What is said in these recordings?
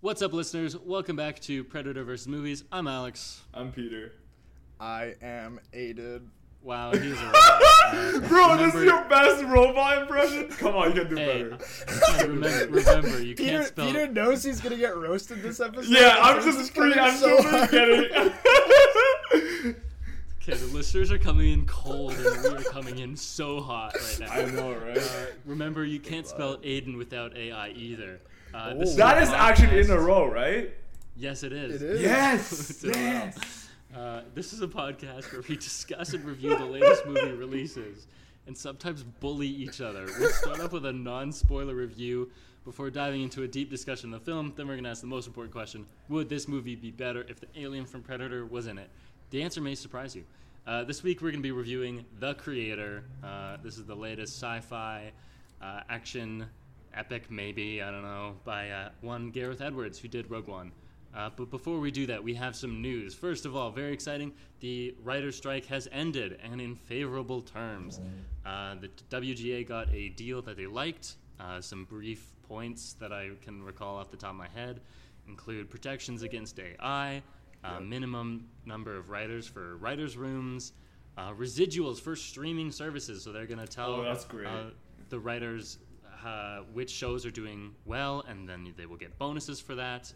What's up, listeners? Welcome back to Predator vs. Movies. I'm Alex. I'm Peter. I am Aiden. Wow, he's a robot. Uh, Bro, this is your best robot impression? Come on, you can do Hey, better. remember, remember, you Peter, can't spell. Peter knows he's gonna get roasted this episode. Yeah, I'm just is free. I'm so so hard. getting. Okay, the listeners are coming in cold, and we are coming in so hot right now. I know, right? Uh, remember, you can't spell Aiden without AI either. Uh, this Oh. a that is actually in a row, right? Yes, it is. It is. Yes, It's in a row. yes. Uh, this is a podcast where we discuss and review the latest movie releases and sometimes bully each other. We'll start off with a non spoiler review before diving into a deep discussion of the film. Then we're going to ask the most important question Would this movie be better if the alien from Predator was in it? The answer may surprise you. Uh, this week we're going to be reviewing The Creator. Uh, this is the latest sci fi uh, action epic, maybe, I don't know, by uh, one Gareth Edwards, who did Rogue One. Uh, but before we do that, we have some news. First of all, very exciting the writer's strike has ended and in favorable terms. Uh, the WGA got a deal that they liked. Uh, some brief points that I can recall off the top of my head include protections against AI, uh, minimum number of writers for writers' rooms, uh, residuals for streaming services. So they're going to tell Oh, that's great. uh, the writers uh, which shows are doing well, and then they will get bonuses for that.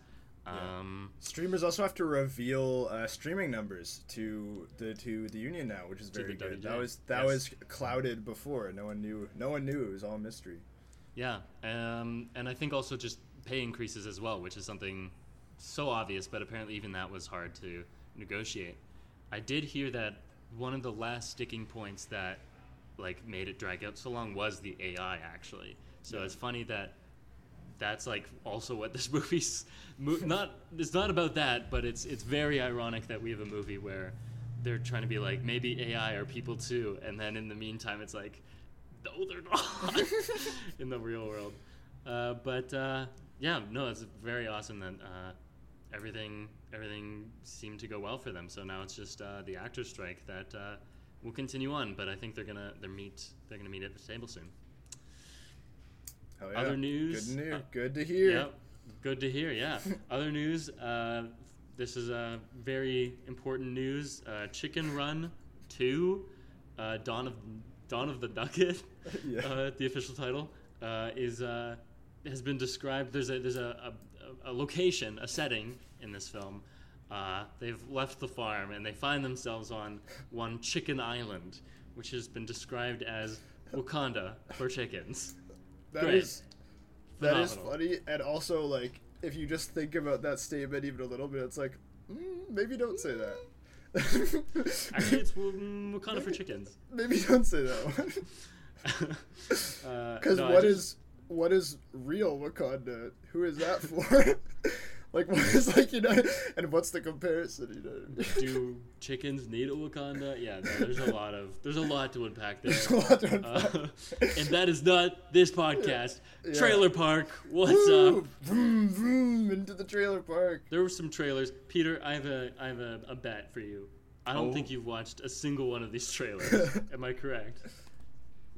Um, Streamers also have to reveal uh, streaming numbers to the to the union now, which is very good. WGA. That was that Yes. was clouded before. No one knew. No one knew. It was all mystery. Yeah, um, and I think also just pay increases as well, which is something so obvious, but apparently even that was hard to negotiate. I did hear that one of the last sticking points that like made it drag out so long was the AI actually. So it's funny that that's like also what this movie's mo- not. It's not about that, but it's it's very ironic that we have a movie where they're trying to be like maybe AI are people too, and then in the meantime it's like no, they're not in the real world. Uh, but uh, yeah, no, it's very awesome that uh, everything everything seemed to go well for them. So now it's just uh, the actors' strike that uh, will continue on. But I think they're gonna they're meet they're gonna meet at the table soon. Yeah. Other news? Good news. Uh, good to hear. Yep, good to hear. Yeah. Other news. Uh, this is a very important news. Uh, Chicken Run Two, uh, Dawn of Dawn of the Nugget. Yeah. uh, the official title uh, is uh, has been described. There's a there's a, a, a location, a setting in this film. Uh, they've left the farm and they find themselves on one chicken island, which has been described as Wakanda for chickens. That Great. is that is funny, and also like if you just think about that statement even a little bit, it's like mm, maybe don't say that. Actually, it's mm, Wakanda for chickens. maybe don't say that one. Because Because what is what is real Wakanda? Who is that for? Like what is like you know? And what's the comparison? You know? I mean? do chickens need a Wakanda? Yeah, no, there's a lot of there's a lot to unpack there. There's a lot to unpack. Uh, and that is not this podcast. Yeah. Trailer Park, what's Woo! up? Vroom vroom into the trailer park. There were some trailers. Peter, I have a I have a, a bet for you. I don't Oh. think you've watched a single one of these trailers. Am I correct?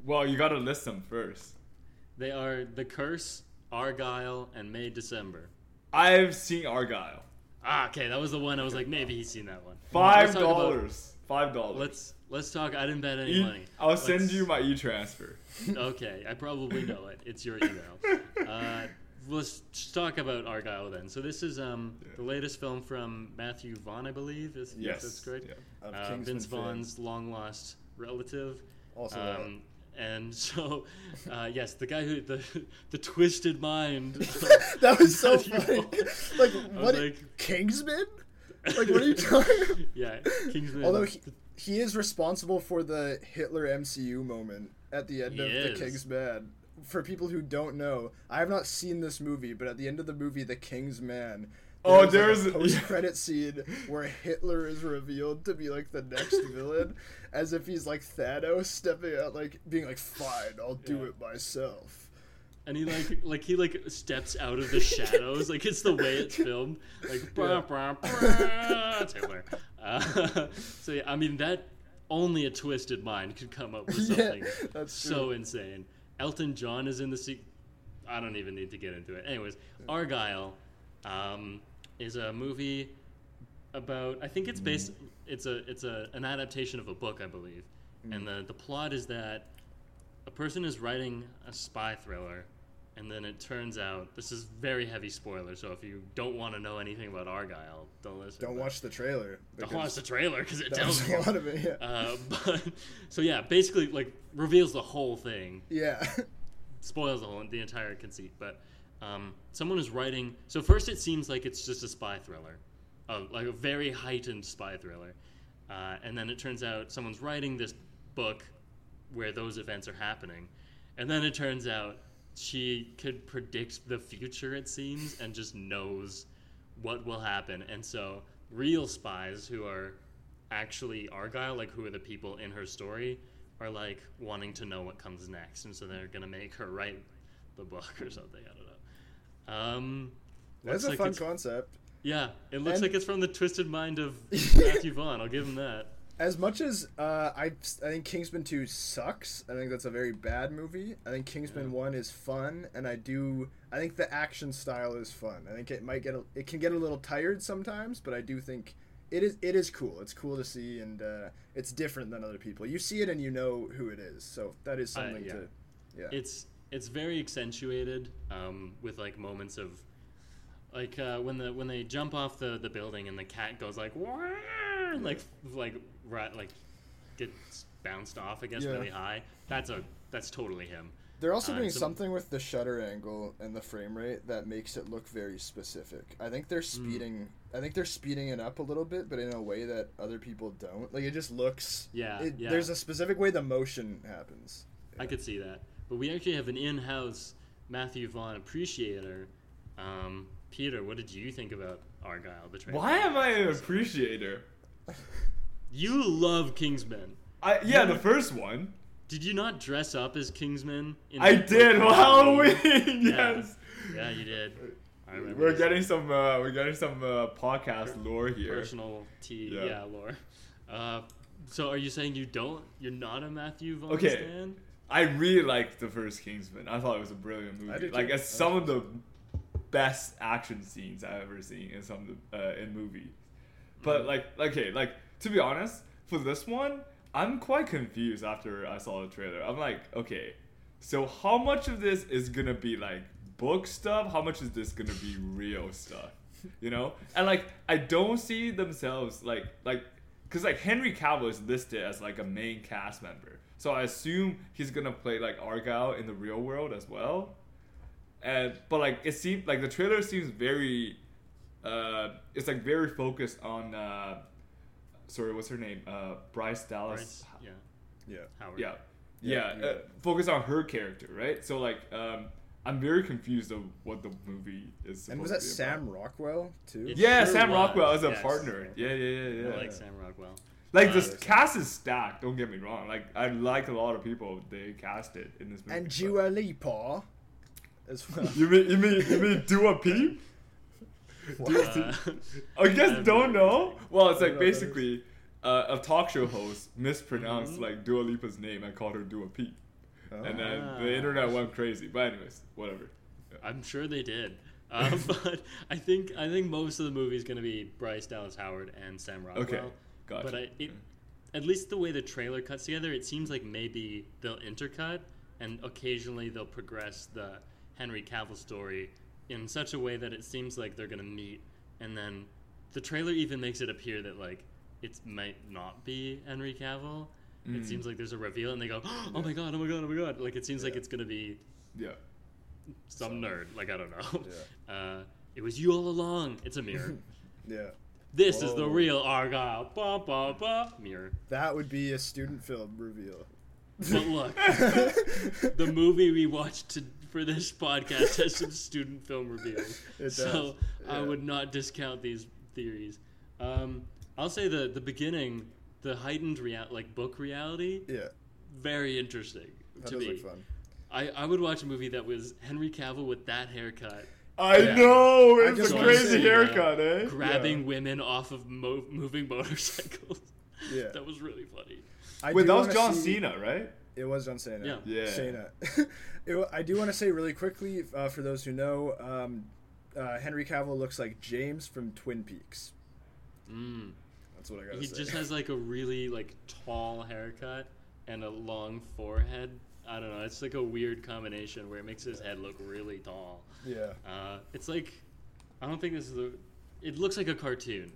Well, you gotta list them first. They are The Curse, Argylle, and May December. I've seen Argylle. Ah, okay, that was the one I was like, maybe he's seen that one. Five Let's talk about- dollars. Five dollars. Let's let's talk. I didn't bet any E- money. I'll send Let's- you my e-transfer. Okay, I probably know it. It's your email. Uh, let's talk about Argylle then. So this is um, the latest film from Matthew Vaughn, I believe. Is, Yes. that's correct. Of Uh, Vince fame. Vaughn's long lost relative. Also, that. Um, and so, uh, yes, the guy who the the twisted mind. that was so funny. Like what? like- Kingsman? Like what are you talking? yeah, Kingsman. Although he, he is responsible for the Hitler MCU moment at the end He of is. The King's Man. For people who don't know, I have not seen this movie, but at the end of the movie, The King's Man. Oh, like, there's- a post-credit scene where Hitler is revealed to be like the next villain, as if he's like Thanos stepping out, like being like, "Fine, I'll do Yeah. it myself." and he like like he like steps out of the shadows like it's the way it's filmed like brah, brah, brah, Taylor. Uh, so yeah, I mean that only a twisted mind could come up with Yeah, something that's so insane. Elton John is in the se- I don't even need to get into it. Anyways, Argyle. um, is a movie about. I think it's based. It's a it's a an adaptation of a book, I believe, and the the plot is that a person is writing a spy thriller, and then it turns out this is very heavy spoiler. So if you don't want to know anything about Argylle, don't listen. Don't watch the trailer. Don't watch the trailer because it tells you. a lot of it. Yeah. Uh, but so yeah, basically like reveals the whole thing, yeah. spoils the whole the entire conceit. But um, someone is writing. So first, it seems like it's just a spy thriller, uh, like a very heightened spy thriller, uh, and then it turns out someone's writing this book where those events are happening, and then it turns out she could predict the future. It seems and just knows what will happen, and so real spies who are actually Argylle, like who are the people in her story, are like wanting to know what comes next, and so they're gonna make her write the book or something. I don't know. Um, That's a like fun concept. Yeah, it looks And- like it's from the twisted mind of Matthew Vaughn. I'll give him that. As much as uh, I, I think Kingsman 2 sucks, I think that's a very bad movie. I think Kingsman 1 is fun, and I do. I think the action style is fun. I think it might get a, it can get a little tired sometimes, but I do think it is it is cool. It's cool to see, and uh, it's different than other people. You see it and you know who it is, so that is something yeah. to. Yeah. It's it's very accentuated um, with like moments of like uh, when the when they jump off the, the building and the cat goes like "Wah!" like like right like gets bounced off I guess Yeah. really high. That's a that's totally him. They're also Uh, doing so- something with the shutter angle and the frame rate that makes it look very specific. I think Hmm. they're speeding. I think they're speeding it up a little bit, but in a way that other people don't. Like it just looks. Yeah, it- yeah. There's a specific way the motion happens. I could see that. But we actually have an in-house Matthew Vaughn appreciator. Um, Peter, what did you think about Argylle the trailer? Why am I an appreciator? You love Kingsman. I yeah, the first one. Did you not dress up as Kingsman? In I did like, Halloween. Yeah. yes. Yeah, you did. I remember. We're this getting some. Uh, we're getting some uh, podcast lore here. personal tea. Yeah. Yeah, lore. Uh, so are you saying you don't? You're not a Matthew Vaughn Okay. stan? I really liked the first Kingsman. I thought it was a brilliant I movie. did Like too. it's some of the best action scenes I've ever seen in some the, uh, in movies. But Mm. like, okay, like to be honest, for this one, I'm quite confused after I saw the trailer. I'm like, okay, so how much of this is gonna be like book stuff? How much is this gonna be real stuff? You know, and like I don't see themselves like like because like Henry Cavill is listed as like a main cast member, so I assume he's gonna play like Argylle in the real world as well. And but like it seems like the trailer seems very, uh, it's like very focused on. Uh, sorry, what's her name? Uh, Bryce Dallas. Bryce? Yeah. Yeah. Howard. Yeah, Yeah, yeah. yeah. Uh, focus on her character, right? So like, um, I'm very confused of what the movie is. And was that to be about. Sam Rockwell too? It Yeah, sure Sam was, Rockwell as a yes. partner. Yeah, yeah, yeah, yeah. I like Sam Rockwell. Like Uh, this cast is stacked. Don't get me wrong. Like I like a lot of people they casted in this movie. And but- Dua Lipa as well. You mean you mean you mean Dua Peep? Uh, I guess I've don't never know. Well, it's like basically uh, a talk show host mispronounced Mhm. like Dua Lipa's name and called her Dua Peep, and then Ah. the internet went crazy. But anyways, whatever. I'm sure they did. Uh, but I think I think most of the movie is going to be Bryce Dallas Howard and Sam Rockwell. Okay, gotcha. But I, it, at least the way the trailer cuts together, it seems like maybe they'll intercut and occasionally they'll progress the Henry Cavill story in such a way that it seems like they're going to meet. And then the trailer even makes it appear that like it might not be Henry Cavill. It Mm. seems like there's a reveal and they go, "Oh my god! Oh my god! Oh my god!" Like it seems like it's gonna be Yeah. some nerd. Like I don't know. Yeah. Uh, it was you all along. It's a mirror. Yeah. this is the real Argylle. Ba ba ba. Mirror. That would be a student film reveal. But look, the movie we watched to, for this podcast has some student film reveals. It so does, I would not discount these theories. Um, I'll say the the beginning, the heightened real like book reality, Yeah. very interesting That to me. look fun. I, I would watch a movie that was Henry Cavill with that haircut I Yeah. know it's just a crazy say, haircut, eh? grabbing women off of mo- moving motorcycles. Yeah. that was really funny. I Wait, that was John see- Cena, right? It was John Cena. Yeah. Yeah. Cena. it, I do want to say really quickly uh, for those who know, um, uh, Henry Cavill looks like James from Twin Peaks. Mm. That's what I gotta He say. just has like a really like tall haircut and a long forehead. I don't know. It's like a weird combination where it makes his head look really tall. yeah. Uh, it's like I don't think this is the. It looks like a cartoon.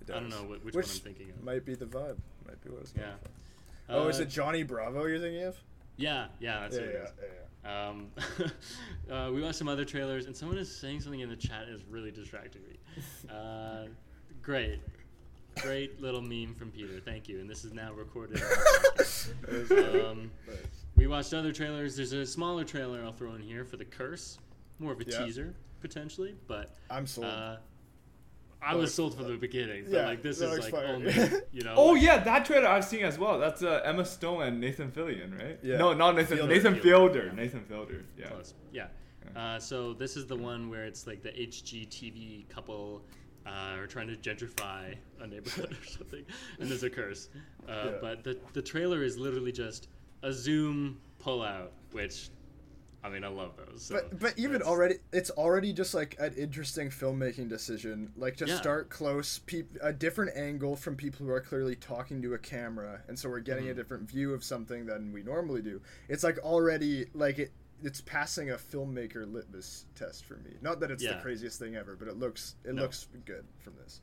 It I don't know what, which, Which one I'm thinking of. Might be the vibe. Might be what it's going Yeah. for. Oh, is Uh, it Johnny Bravo you're thinking of? Yeah, yeah, that's yeah, what yeah, it is. yeah, Um, uh, we watched some other trailers, and someone is saying something in the chat is really distracting me. Uh, great, great little meme from Peter. Thank you. And this is now recorded. on the podcast. um, Nice. we watched other trailers. There's a smaller trailer I'll throw in here for the Curse, more of a Yeah. teaser potentially, but I'm sold. uh, I was sold from the beginning. But yeah, like this that is looks like fire. only you know. Oh like- yeah, that trailer I've seen as well. That's uh, Emma Stone and Nathan Fillion, right? Yeah. No, not Nathan. Fielder. Nathan Fielder. Fielder. Nathan Fielder. Yeah. Close. Yeah. Uh, so this is the one where it's like the HGTV couple uh, are trying to gentrify a neighborhood or something, and there's a curse. Uh, Yeah. But the the trailer is literally just a zoom pullout, which, I mean, I love those. So but but even that's- already, it's already just like an interesting filmmaking decision. Like to Yeah. start close, peop- a different angle from people who are clearly talking to a camera, and so we're getting a Mhm. different view of something than we normally do. It's like already like it. It's passing a filmmaker litmus test for me. Not that it's the craziest thing ever, but it looks it No. looks good from this.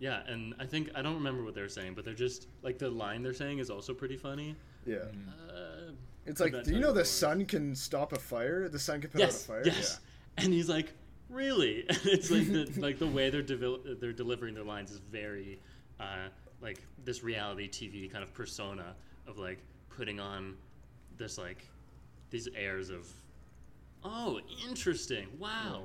Yeah, and I think I don't remember what they're saying, but they're just like the line they're saying is also pretty funny. Yeah. Uh, It's like, do you know the sun can stop a fire? The sun can put yes, out a fire. yes. And he's like, really? And it's like the like the way they're they're delivering their lines is very uh, like this reality TV kind of persona of like putting on this like these airs of oh interesting wow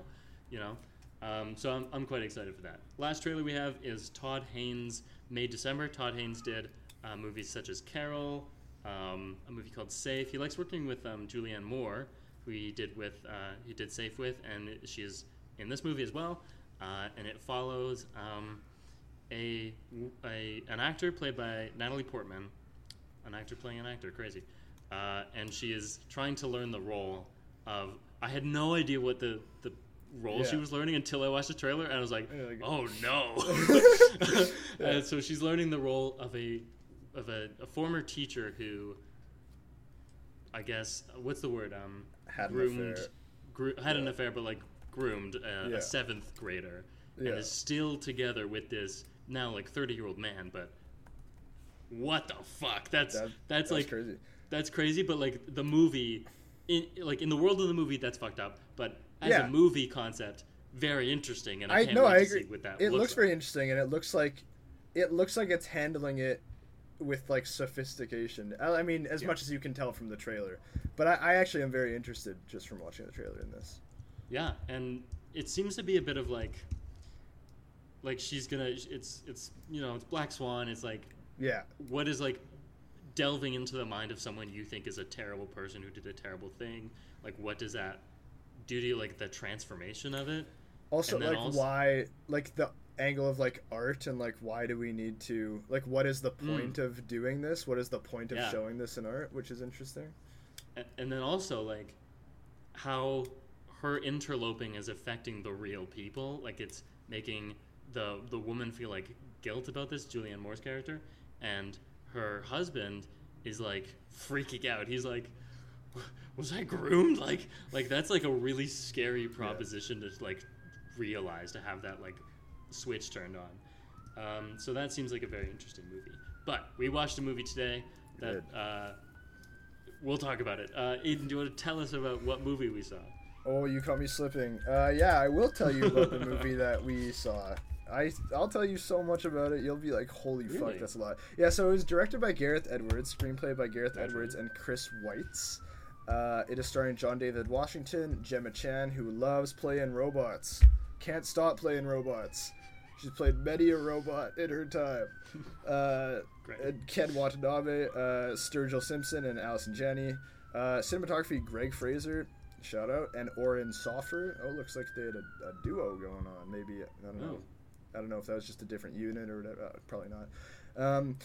you know um, so I'm, I'm quite excited for that last trailer we have is todd haynes may december todd haynes did uh, movies such as carol um, a movie called safe. He likes working with um, julianne moore who he did with uh, he did safe with and she is in this movie as well. Uh, and it follows um, a, a an actor played by natalie portman. An actor playing an actor crazy. Uh, and she is trying to learn the role of i had no idea what the, the role she was learning until i watched the trailer and i was like like- oh no. And so she's learning the role of a of a, a former teacher who i guess what's the word um Had an groomed affair. gro- had an affair but like groomed a, Yeah. a seventh grader Yeah. and is still together with this now like 30 year old man but what the fuck that's That- that's, like crazy. that's crazy but like the movie in like in the world of the movie that's fucked up but as Yeah. a movie concept very interesting and i, I no, I agree. what that It looks, looks, very interesting, and it looks like it looks like it's handling it with like sophistication. I I mean, as Yeah. much as you can tell from the trailer, but I, I actually am very interested just from watching the trailer in this. yeah and it seems to be a bit of like like she's gonna it's it's you know it's black swan it's like Yeah, what is like delving into the mind of someone you think is a terrible person who did a terrible thing like what does that do to you like the transformation of it also like also- why like the angle of like art and like why do we need to like what is the point of doing this? What is the point of Mm. Yeah. showing this in art? Which is interesting. And then also like how her interloping is affecting the real people like it's making the the woman feel like guilt about this julianne moore's character and her husband is like freaking out he's like was i groomed like like that's like a really scary proposition to like realize to have that like switch turned on um, so that seems like a very interesting movie but we watched a movie today that uh, We'll talk about it. Uh, Aiden, do you want to tell us about what movie we saw? Oh, you caught me slipping. Uh, yeah, I will tell you about the movie that we saw. I I'll tell you so much about it. You'll be like, holy Really? fuck, that's a lot. Yeah, so it was directed by Gareth Edwards, screenplay by Gareth Gotcha. Edwards and Chris Weitz. Uh, it is starring John David Washington, Gemma Chan, who loves playing robots, can't stop playing robots. She's played many a robot in her time. Uh, and Ken Watanabe, uh, Sturgill Simpson, and Allison Janney. Uh, cinematography, Greig Fraser, shout out, and Oren Soffer. Oh, looks like they had a, a duo going on. Maybe I don't know. Oh. I don't know if that was just a different unit or whatever. Uh, probably not. Um,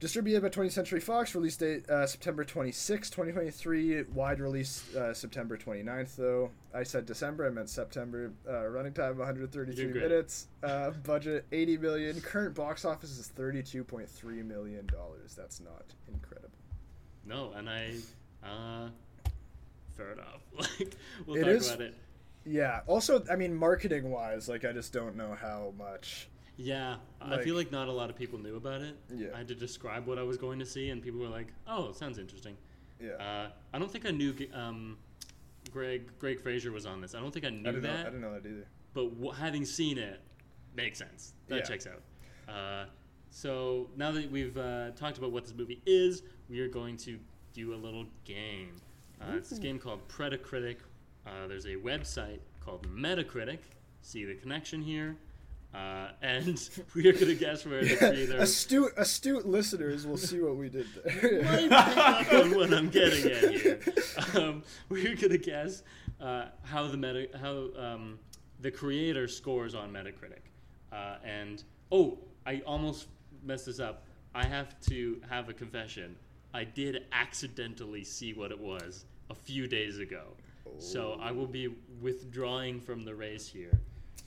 Distributed by 20th Century Fox, release date uh, September 26, 2023. Wide release uh, September 29th, though. I said December, I meant September. Uh, running time 133 You're minutes. Uh, budget 80 million. Current box office is 32.3 million dollars. That's not incredible. No, and I, uh, fair enough. Like we'll It talk is- about it. Yeah. Also, I mean, marketing wise, like I just don't know how much. Yeah, I feel like not a lot of people knew about it. Yeah. I had to describe what I was going to see, and people were like, "Oh, sounds interesting." Yeah. Uh, I don't think I knew G- um, Greig Greig Fraser was on this. I don't think I knew I didn't know. that, I didn't know that either. but w- having seen it, makes sense. That Yeah. checks out. Uh, so now that we've uh, talked about what this movie is, we are going to do a little game. Uh, it's this game called Predacritic. Uh, there's a website called Metacritic. See the connection here. Uh, and we are going to guess where the creator astute, astute listeners will see what we did there. might on what I'm getting at here. Um, we're gonna guess uh, how the meta how um, the creator scores on Metacritic, uh, and oh, I almost messed this up. I have to have a confession. I did accidentally see what it was a few days ago, so I will be withdrawing from the race here.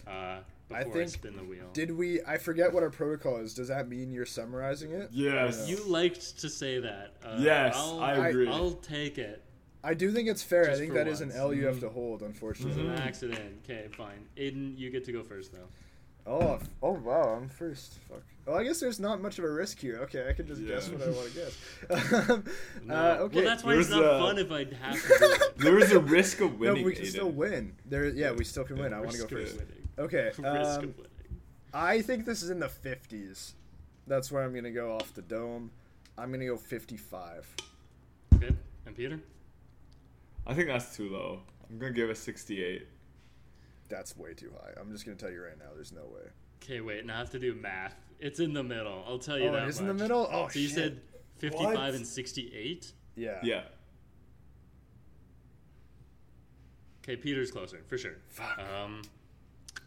Uh, I before I, think- spin the wheel. Did we? I forget what our protocol is. Does that mean you're summarizing it? Yes. you liked to say that. Uh, Yes, I'll, I agree. I'll take it. I do think it's fair. I Just think for that is an. L you have to hold, unfortunately. It was an accident. Okay, fine. Aiden, you get to go first, though. Oh, f- oh wow, I'm first. Fuck. Well, I guess there's not much of a risk here. Okay, I can just guess what I want to guess. Um, No. uh, okay. Well, that's why it's There's not a- fun if I have to. There is a risk of winning. but we can Aiden. still win. There, yeah, we still can win. I want to go first. winning. Okay. Risk Um, of winning. I think this is in the 50s. That's where I'm gonna go off the dome. I'm gonna go 55. Okay, and Peter? I think that's too low. I'm gonna give it 68. That's way too high. I'm just gonna tell you right now. There's no way. Okay, wait, now I have to do math. It's in the middle. I'll tell you Oh, that it is in the middle. Oh, So you said 55 What? and 68? Yeah. Yeah. Okay, Peter's closer, for sure. Fuck. Um,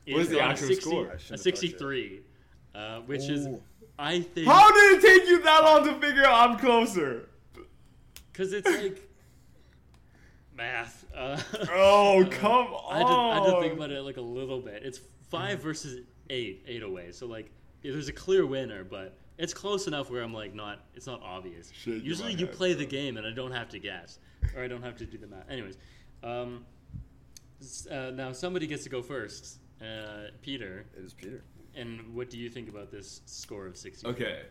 What is it's the actual 60 score? I A 63, uh, which is, I think, How did it take you that long to figure out I'm closer? because it's like math. Uh, Oh, uh, come I had, to, I had to think about it like a little bit. It's five versus eight, eight away. So like, yeah, there's a clear winner, but it's close enough where I'm like not. It's not obvious. Shaking Usually my you head, play the game and I don't have to guess, or I don't have to do the math. Anyways, um, uh, now somebody gets to go first. Uh, Peter, It is Peter. and what do you think about this score of sixty? Okay.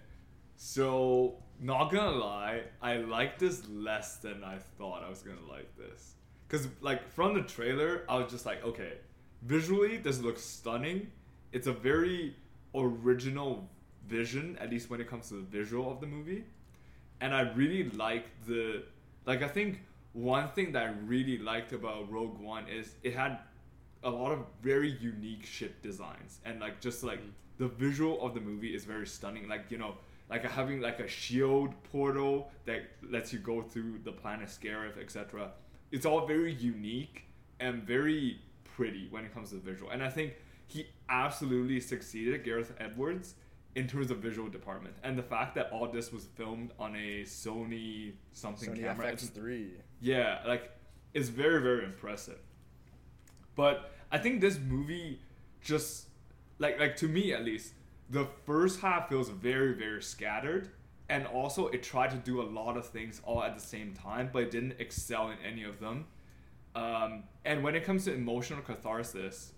So, not gonna lie, I like this less than I thought I was gonna like this. Cause like from the trailer, I was just like, okay, visually this looks stunning. It's a very original vision, at least when it comes to the visual of the movie. And I really like the like I think one thing that I really liked about Rogue One is it had a lot of very unique ship designs. And like just like hmm. the visual of the movie is very stunning. Like you know like having like a shield portal that lets you go through the planet Scarif etc it's all very unique and very pretty when it comes to the visual. And I think he absolutely succeeded Gareth Edwards in terms of visual department. And the fact that all this was filmed on a Sony something Sony camera it's- FX3. yeah, like it's very very impressive. But I think this movie just like like to me at least, the first half feels very very scattered and also it tried to do a lot of things all at the same time but it didn't excel in any of them. Um, and when it comes to emotional catharsis,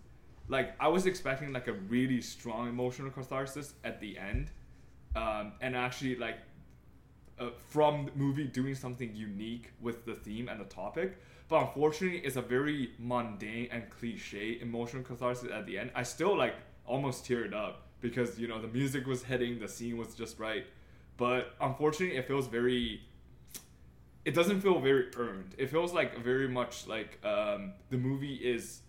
like I was expecting like a really strong emotional catharsis at the end. Um, and actually like uh, from the movie doing something unique with the theme and the topic. But unfortunately, it's a very mundane and cliche emotional catharsis at the end. I still like almost teared up because you know the music was hitting, the scene was just right. But unfortunately, it feels very. It doesn't feel very earned. It feels like very much like um, the movie is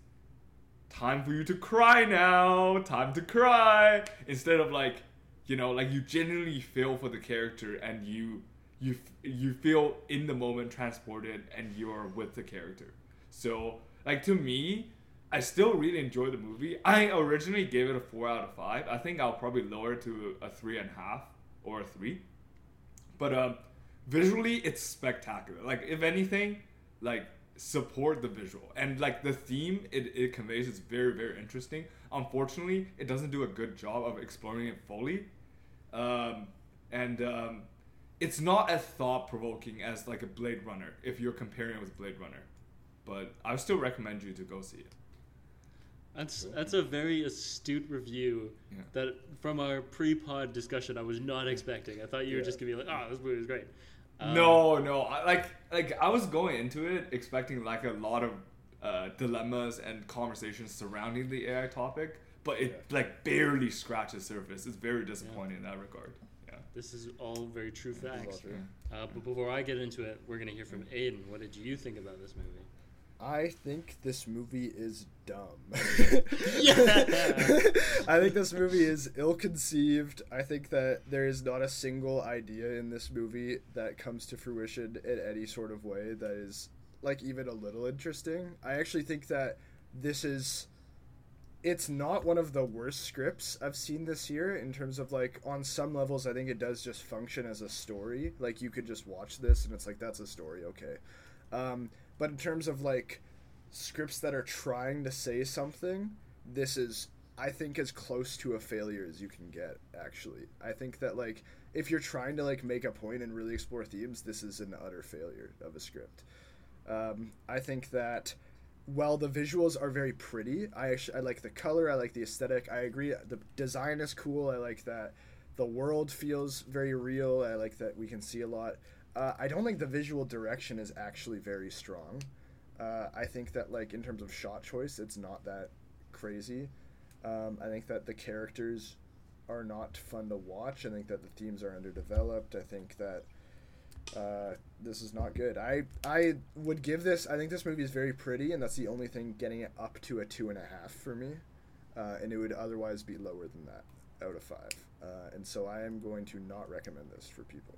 time for you to cry now, time to cry, instead of like, you know, like you genuinely feel for the character and you you you feel in the moment transported and you're with the character. So, like to me, I still really enjoy the movie. I originally gave it a four out of five. I think I'll probably lower it to a three and a half or a three. But um, visually, it's spectacular. Like if anything, like support the visual and like the theme it, it conveys is very very interesting. Unfortunately, it doesn't do a good job of exploring it fully, um, and um, it's not as thought provoking as like a Blade Runner if you're comparing it with Blade Runner. But I would still recommend you to go see it. That's that's a very astute review Yeah. that from our pre-pod discussion I was not expecting. I thought you were Yeah. just gonna be like, "Oh, this movie was great." Um, no, no. I, like, like I was going into it expecting like a lot of uh, dilemmas and conversations surrounding the AI topic, but it like barely scratches the surface. It's very disappointing in that regard. This is all very true facts. true. Uh, but before I get into it, we're gonna hear from Aiden. What did you think about this movie? I think this movie is dumb. Yeah. I think this movie is ill conceived. I think that there is not a single idea in this movie that comes to fruition in any sort of way that is like even a little interesting. I actually think that this is it's not one of the worst scripts I've seen this year in terms of like on some levels I think it does just function as a story. Like you could just watch this and it's like that's a story, okay. Um, but in terms of like scripts that are trying to say something, this is I think as close to a failure as you can get actually. I think that like if you're trying to like make a point and really explore themes, this is an utter failure of a script. Um, I think that while the visuals are very pretty, I actually I like the color, I like the aesthetic. I agree the design is cool. I like that the world feels very real. I like that we can see a lot. Uh, I don't think the visual direction is actually very strong. Uh, I think that like in terms of shot choice, it's not that crazy. Um, I think that the characters are not fun to watch. I think that the themes are underdeveloped. I think that uh, this is not good. I I would give this. I think this movie is very pretty, and that's the only thing getting it up to a two and a half for me. Uh, and it would otherwise be lower than that out of five. Uh, and so I am going to not recommend this for people.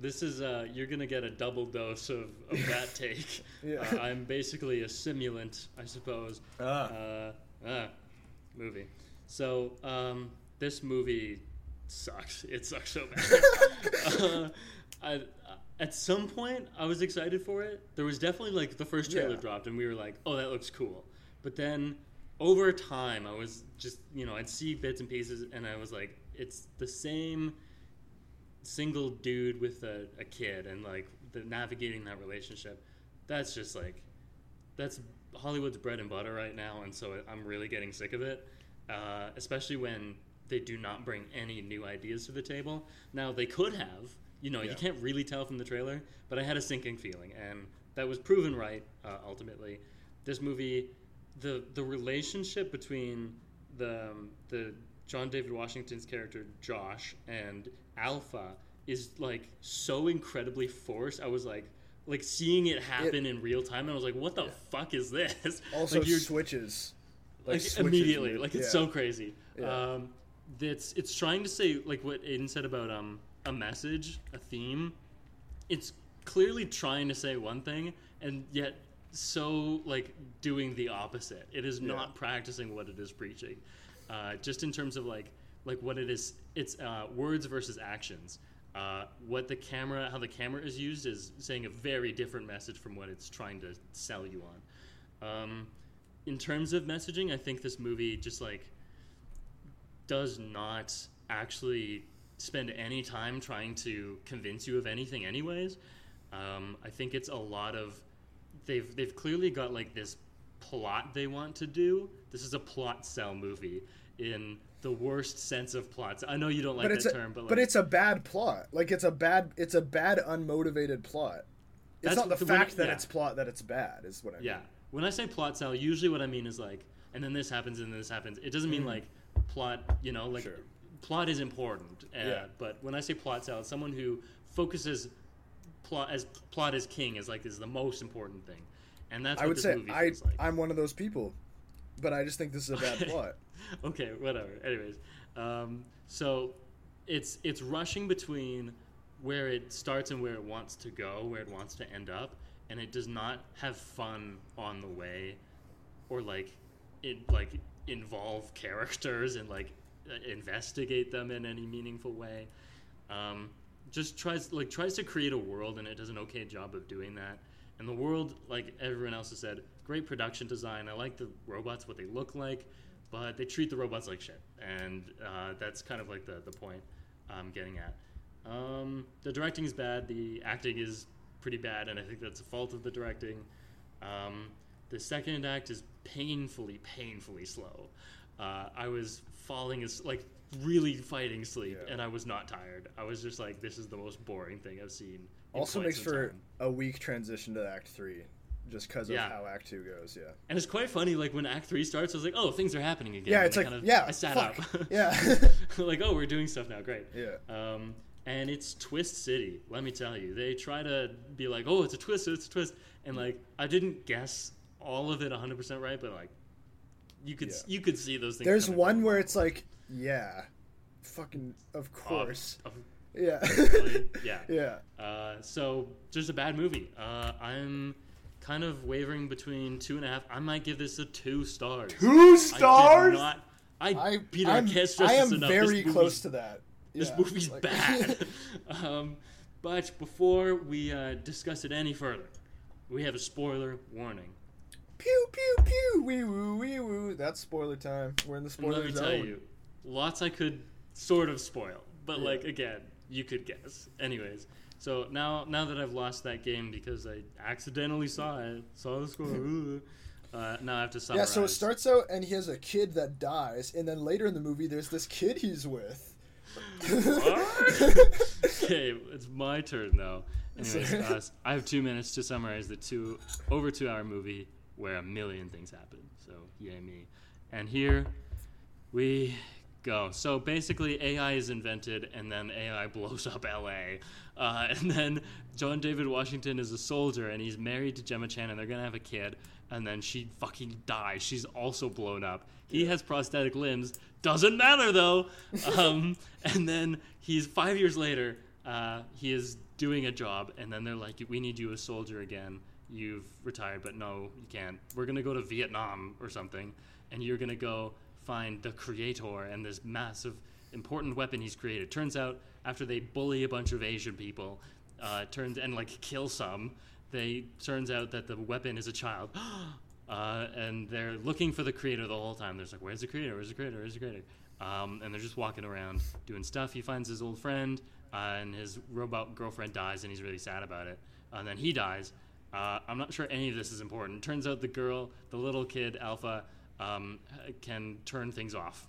This is uh, you're gonna get a double dose of, of that take. Yeah. Uh, I'm basically a simulant, I suppose. Ah. Uh, ah, movie. So um, this movie sucks. It sucks so bad. uh, I, at some point, I was excited for it. There was definitely like the first trailer Yeah. dropped, and we were like, "Oh, that looks cool." But then over time, I was just you know I'd see bits and pieces, and I was like, "It's the same." single dude with a, a kid and like the navigating that relationship that's just like that's hollywood's bread and butter right now and so i'm really getting sick of it uh, especially when they do not bring any new ideas to the table now they could have you know you can't really tell from the trailer but i had a sinking feeling and that was proven right uh, ultimately this movie the the relationship between the um, the John David Washington's character Josh and Alpha is like so incredibly forced. I was like like seeing it happen in real time and I was like what the fuck is this? Also like switches. like, switches immediately like it's yeah. so crazy. Yeah. Um it's it's trying to say like what Aiden said about um a message, a theme. It's clearly trying to say one thing and yet so like doing the opposite. It is Yeah. not practicing what it is preaching. Uh, just in terms of like like what it is, it's uh, words versus actions. Uh, what the camera, how the camera is used, is saying a very different message from what it's trying to sell you on. Um, in terms of messaging, I think this movie just like does not actually spend any time trying to convince you of anything anyways um, i think it's a lot of they've they've clearly got like this plot they want to do this is a plot cell movie in the worst sense of plots i know you don't like but that a, term but, like, but it's a bad plot. Like it's a bad it's a bad unmotivated plot. It's not the the- fact I- that yeah. it's plot that it's bad is what I mean. Yeah. When I say plot cell, usually what I mean is like, and then this happens and then this happens. It doesn't mean like plot, you know, like. Sure. plot is important. Uh, Yeah. But when I say plot it's someone who focuses plot as plot is king is like is the most important thing, and that's what I would say I like. I'm one of those people, but I just think this is a bad plot. okay, whatever. Anyways, um, so it's it's rushing between where it starts and where it wants to go, where it wants to end up, and it does not have fun on the way, or like it like involve characters and like investigate them in any meaningful way. Um, just tries like tries to create a world, and it does an okay job of doing that. And the world, like everyone else has said, great production design. I like the robots, what they look like, but they treat the robots like shit, and uh, that's kind of like the the point I'm getting at. Um, the directing is bad. The acting is pretty bad, and I think that's a fault of the directing. Um, the second act is painfully, painfully slow. Uh, I was falling as like really fighting sleep, Yeah. and I was not tired. I was just like, this is the most boring thing I've seen. Also makes for time. a weak transition to Act Three, just because of Yeah. how Act Two goes. Yeah. And it's quite funny, like when Act Three starts, I was like, "Oh, things are happening again." Yeah, And it's I like, kind of- yeah, I sat fuck, up. yeah. like, oh, we're doing stuff now. Great. Yeah. Um, and it's Twist City. Let me tell you, they try to be like, "Oh, it's a twist, it's a twist," and like I didn't guess all of it 100 percent right, but like you could Yeah. you could see those things. There's one where it's like, yeah, fucking, of course. Of- Yeah. Yeah. yeah. Uh, so just a bad movie. Uh, I'm kind of wavering between two and a half. I might give this a two stars. Two I did stars. not. I, I, Peter, I'm, I can't stress I this am enough. very this close movie's- to that. This movie's like- bad. um, but before we uh, discuss it any further, we have a spoiler warning. Pew pew pew wee woo wee woo. That's spoiler time. We're in the spoiler let me zone. tell you, lots I could sort of spoil, but Yeah. like again, you could guess. Anyways, so now now that I've lost that game because I accidentally saw it, saw the score. uh, now I have to summarize. Yeah, so it starts out and he has a kid that dies, and then later in the movie, there's this kid he's with. okay, it's my turn now. Anyways, uh, I have two minutes to summarize the two over two hour movie where a million things happen. So yay me! And here we go. So basically, AI is invented, and then AI blows up LA. Uh, and then John David Washington is a soldier, and he's married to Gemma Chan, and they're gonna have a kid. And then she fucking dies. She's also blown up. He has prosthetic limbs. Doesn't matter though. Um, and then he's five years later. Uh, he is doing a job, and then they're like, "We need you a soldier again. You've retired, but no, you can't. We're gonna go to Vietnam or something, and you're gonna go find the creator and this massive important weapon he's created. Turns out after they bully a bunch of Asian people, uh, turns and like kill some, they turns out that the weapon is a child. Uh, and they're looking for the creator the whole time. They're like, "Where's the creator? Where's the creator? Where's the creator?" Um, and they're just walking around doing stuff. He finds his old friend, uh, and his robot girlfriend dies, and he's really sad about it. and then he dies. Uh, I'm not sure any of this is important. Turns out the girl, the little kid, Alpha, um, can turn things off.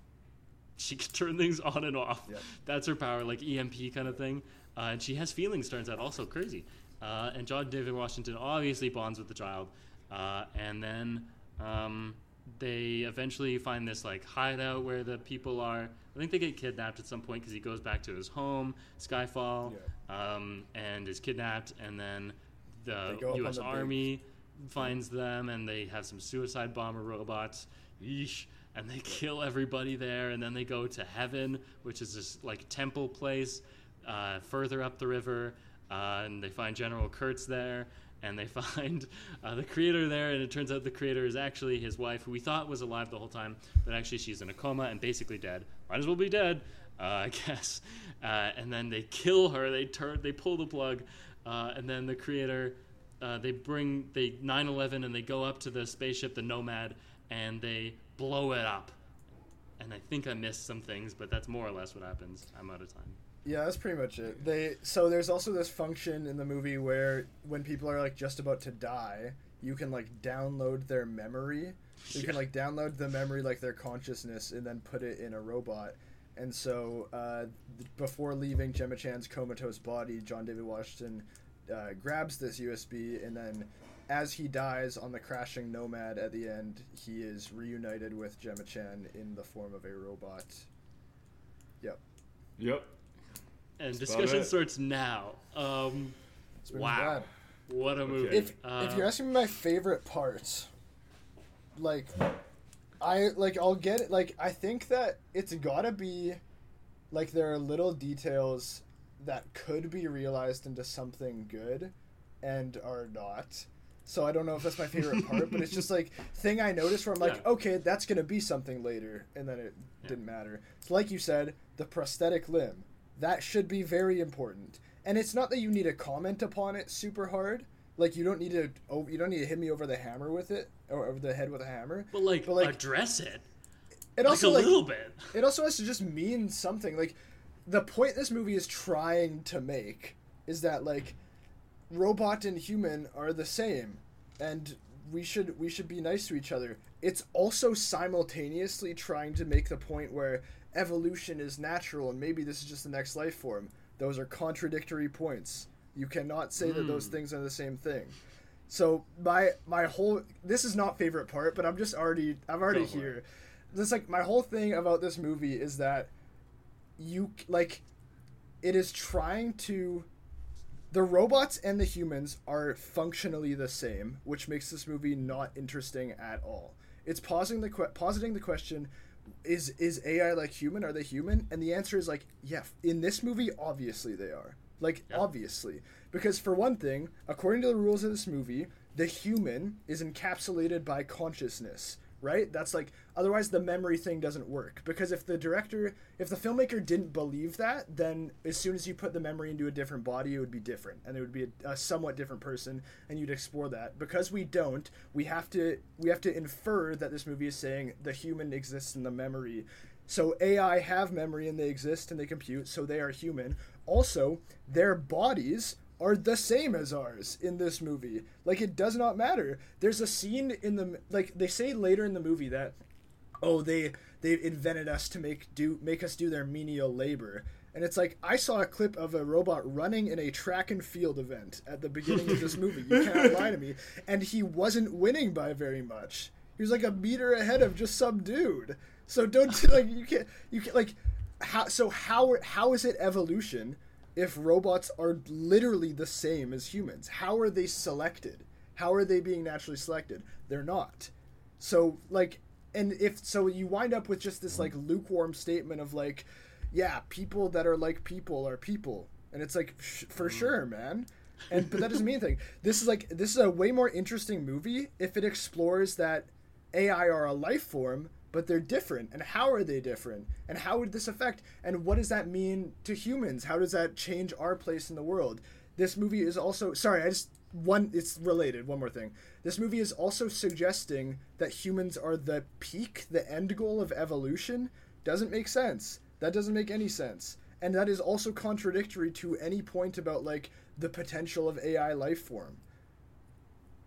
She can turn things on and off. That's her power, like EMP kind of thing. Uh, and she has feelings, turns out, also crazy. Uh, and John David Washington obviously bonds with the child. Uh, and then um, they eventually find this like hideout where the people are. I think they get kidnapped at some point because he goes back to his home, Skyfall, um, and is kidnapped. And then the They go up on U.S. the big- Army finds them, and they have some suicide bomber robots. Yeesh. And they kill everybody there, and then they go to heaven, which is this like temple place uh, further up the river, uh, and they find General Kurtz there, and they find uh, the creator there, and it turns out the creator is actually his wife, who we thought was alive the whole time, but actually she's in a coma and basically dead. Might as well be dead, uh, I guess. Uh, and then they kill her. They turn, they pull the plug, uh, and then the creator, uh, they bring they 9/11 and they go up to the spaceship, the Nomad, and they blow it up. And I think I missed some things, but that's more or less what happens. I'm out of time. Yeah, that's pretty much it. They so there's also this function in the movie where when people are like just about to die, you can like download their memory. You can like download the memory like their consciousness and then put it in a robot. And so uh, th- before leaving Gemma Chan's comatose body, John David Washington uh, grabs this USB and then as he dies on the crashing Nomad at the end, he is reunited with Gemma Chan in the form of a robot. Yep. Yep. And about discussion it. starts now. Um, It's been wow, bad. what a movie! if Uh, if you're asking me my favorite parts, like I like I'll get it. Like I think that it's gotta be like there are little details that could be realized into something good and are not. So I don't know if that's my favorite part, but it's just like thing I noticed where I'm like, Yeah. okay, that's gonna be something later, and then it Yeah. didn't matter. So like you said, the prosthetic limb. that should be very important. And it's not that you need to comment upon it super hard. Like you don't need to oh, you don't need to hit me over the hammer with it or over the head with a hammer. But like, But, like, address it. It Like also a like little bit. it also has to just mean something. Like the point this movie is trying to make is that like robot and human are the same and we should we should be nice to each other. It's also simultaneously trying to make the point where evolution is natural and maybe this is just the next life form. Those are contradictory points. You cannot say that those Hmm. things are the same thing. So my my whole this is not favorite part, but I'm just already I'm already Go here. This like my whole thing about this movie is that you like it is trying to the robots and the humans are functionally the same, which makes this movie not interesting at all. It's pausing the que- positing the question is is AI like human? Are they human? And the answer is like, yeah, in this movie obviously they are. Like Yeah. obviously. Because for one thing, according to the rules of this movie, the human is encapsulated by consciousness, right? That's like otherwise the memory thing doesn't work. Because if the director, if the filmmaker didn't believe that, then as soon as you put the memory into a different body, it would be different, and it would be a, a somewhat different person, and you'd explore that. Because we don't, we have to we have to infer that this movie is saying the human exists in the memory. So AI have memory and they exist and they compute, so they are human. Also, their bodies are the same as ours in this movie. Like it does not matter. There's a scene in the like they say later in the movie that oh they they invented us to make do make us do their menial labor. And it's like I saw a clip of a robot running in a track and field event at the beginning of this movie. You can't lie to me. And he wasn't winning by very much. He was like a meter ahead of just some dude. So don't like you can't you can't like how so how how is it evolution if robots are literally the same as humans? How are they selected? How are they being naturally selected? They're not. So like and if so you wind up with just this like lukewarm statement of like yeah, people that are like people are people. And it's like sh- for mm-hmm. sure, man. And but that doesn't mean anything. This is like this is a way more interesting movie if it explores that AI are a life form, but they're different. And how are they different? And how would this affect? And what does that mean to humans? How does that change our place in the world? This movie is also sorry, I just one it's related, one more thing. This movie is also suggesting that humans are the peak, the end goal of evolution. Doesn't make sense. That doesn't make any sense. And that is also contradictory to any point about like the potential of AI life form.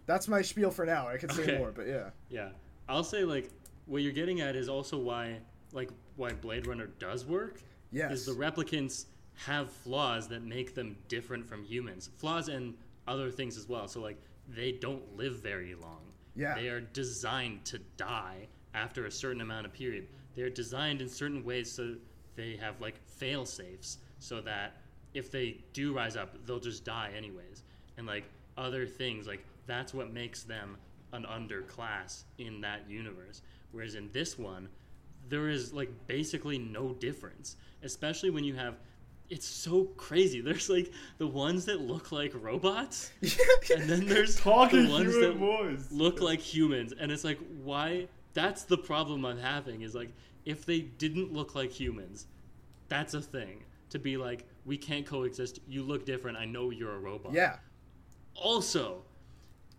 That's my spiel for now. I could say Okay. more, but yeah. Yeah, I'll say like what you're getting at is also why like why Blade Runner does work. Yes. Is the replicants have flaws that make them different from humans. Flaws and other things as well. So like they don't live very long. Yeah. They are designed to die after a certain amount of period. They're designed in certain ways so they have like fail safes so that if they do rise up, they'll just die anyways. And like other things, like that's what makes them an underclass in that universe. Whereas in this one, there is like basically no difference, especially when you have. It's so crazy. There's like the ones that look like robots, and then there's Talking the ones that voice. look like humans, and it's like why? That's the problem I'm having. Is like if they didn't look like humans, that's a thing. To be like we can't coexist. You look different. I know you're a robot. yeah. Also,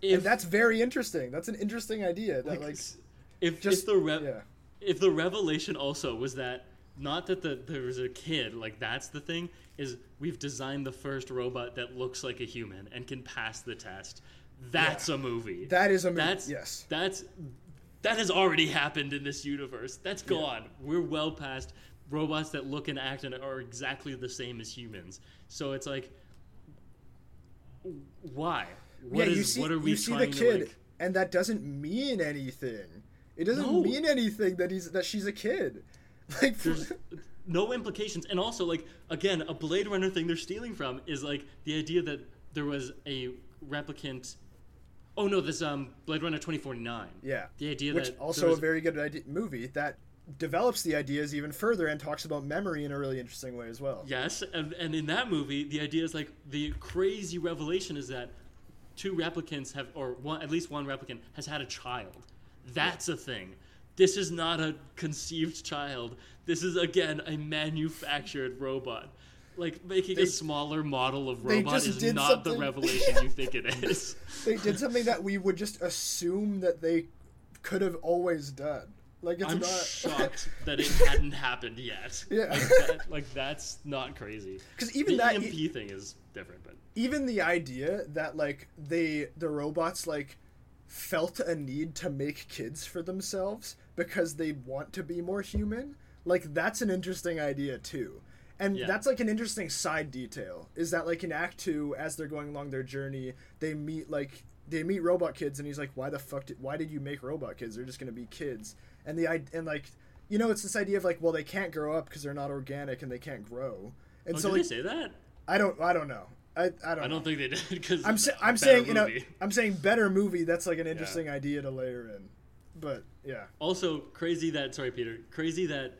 And if that's very interesting. That's an interesting idea. That like, like, if just if the rev- yeah. if the revelation also was that not that the there was a kid like that's the thing is we've designed the first robot that looks like a human and can pass the test. That's a movie. that is a movie. That's yes. That's that has already happened in this universe. That's gone. We're well past robots that look and act and are exactly the same as humans. So it's like, why? What yeah, is- you see, what are we you see the kid, to like? and that doesn't mean anything. It doesn't No. mean anything that he's that she's a kid. Like, There's no implications, and also like again, a Blade Runner thing they're stealing from is like the idea that there was a replicant. Oh no, this um Blade Runner twenty forty nine. yeah, The idea which that also there a very good idea, movie that develops the ideas even further and talks about memory in a really interesting way as well. Yes, and, and in that movie, the idea is like the crazy revelation is that two replicants have, or one, at least one replicant has had a child. That's a thing. This is not a conceived child. This is again a manufactured robot. like making They- a smaller model of robot is not the revelation you think it is. They did something that we would just assume that they could have always done. Like it's I'm not. shocked that it hadn't happened yet. Yeah. like, that, like that's not crazy. Because even the that, EMP thing is different, but even the idea that like they the robots like felt a need to make kids for themselves because they want to be more human like that's an interesting idea too. And Yeah. that's like an interesting side detail is that like in act 2 as they're going along their journey they meet like they meet robot kids and he's like why the fuck did why did you make robot kids? They're just going to be kids. And the i- and like you know it's this idea of like well they can't grow up because they're not organic and they can't grow. And oh, so did like they say that? i don't i don't know i i don't I know. don't think they did because I'm sa- I'm saying you know I'm saying better movie. That's like an interesting idea to layer in, but yeah, Also, crazy that sorry, Peter. Crazy that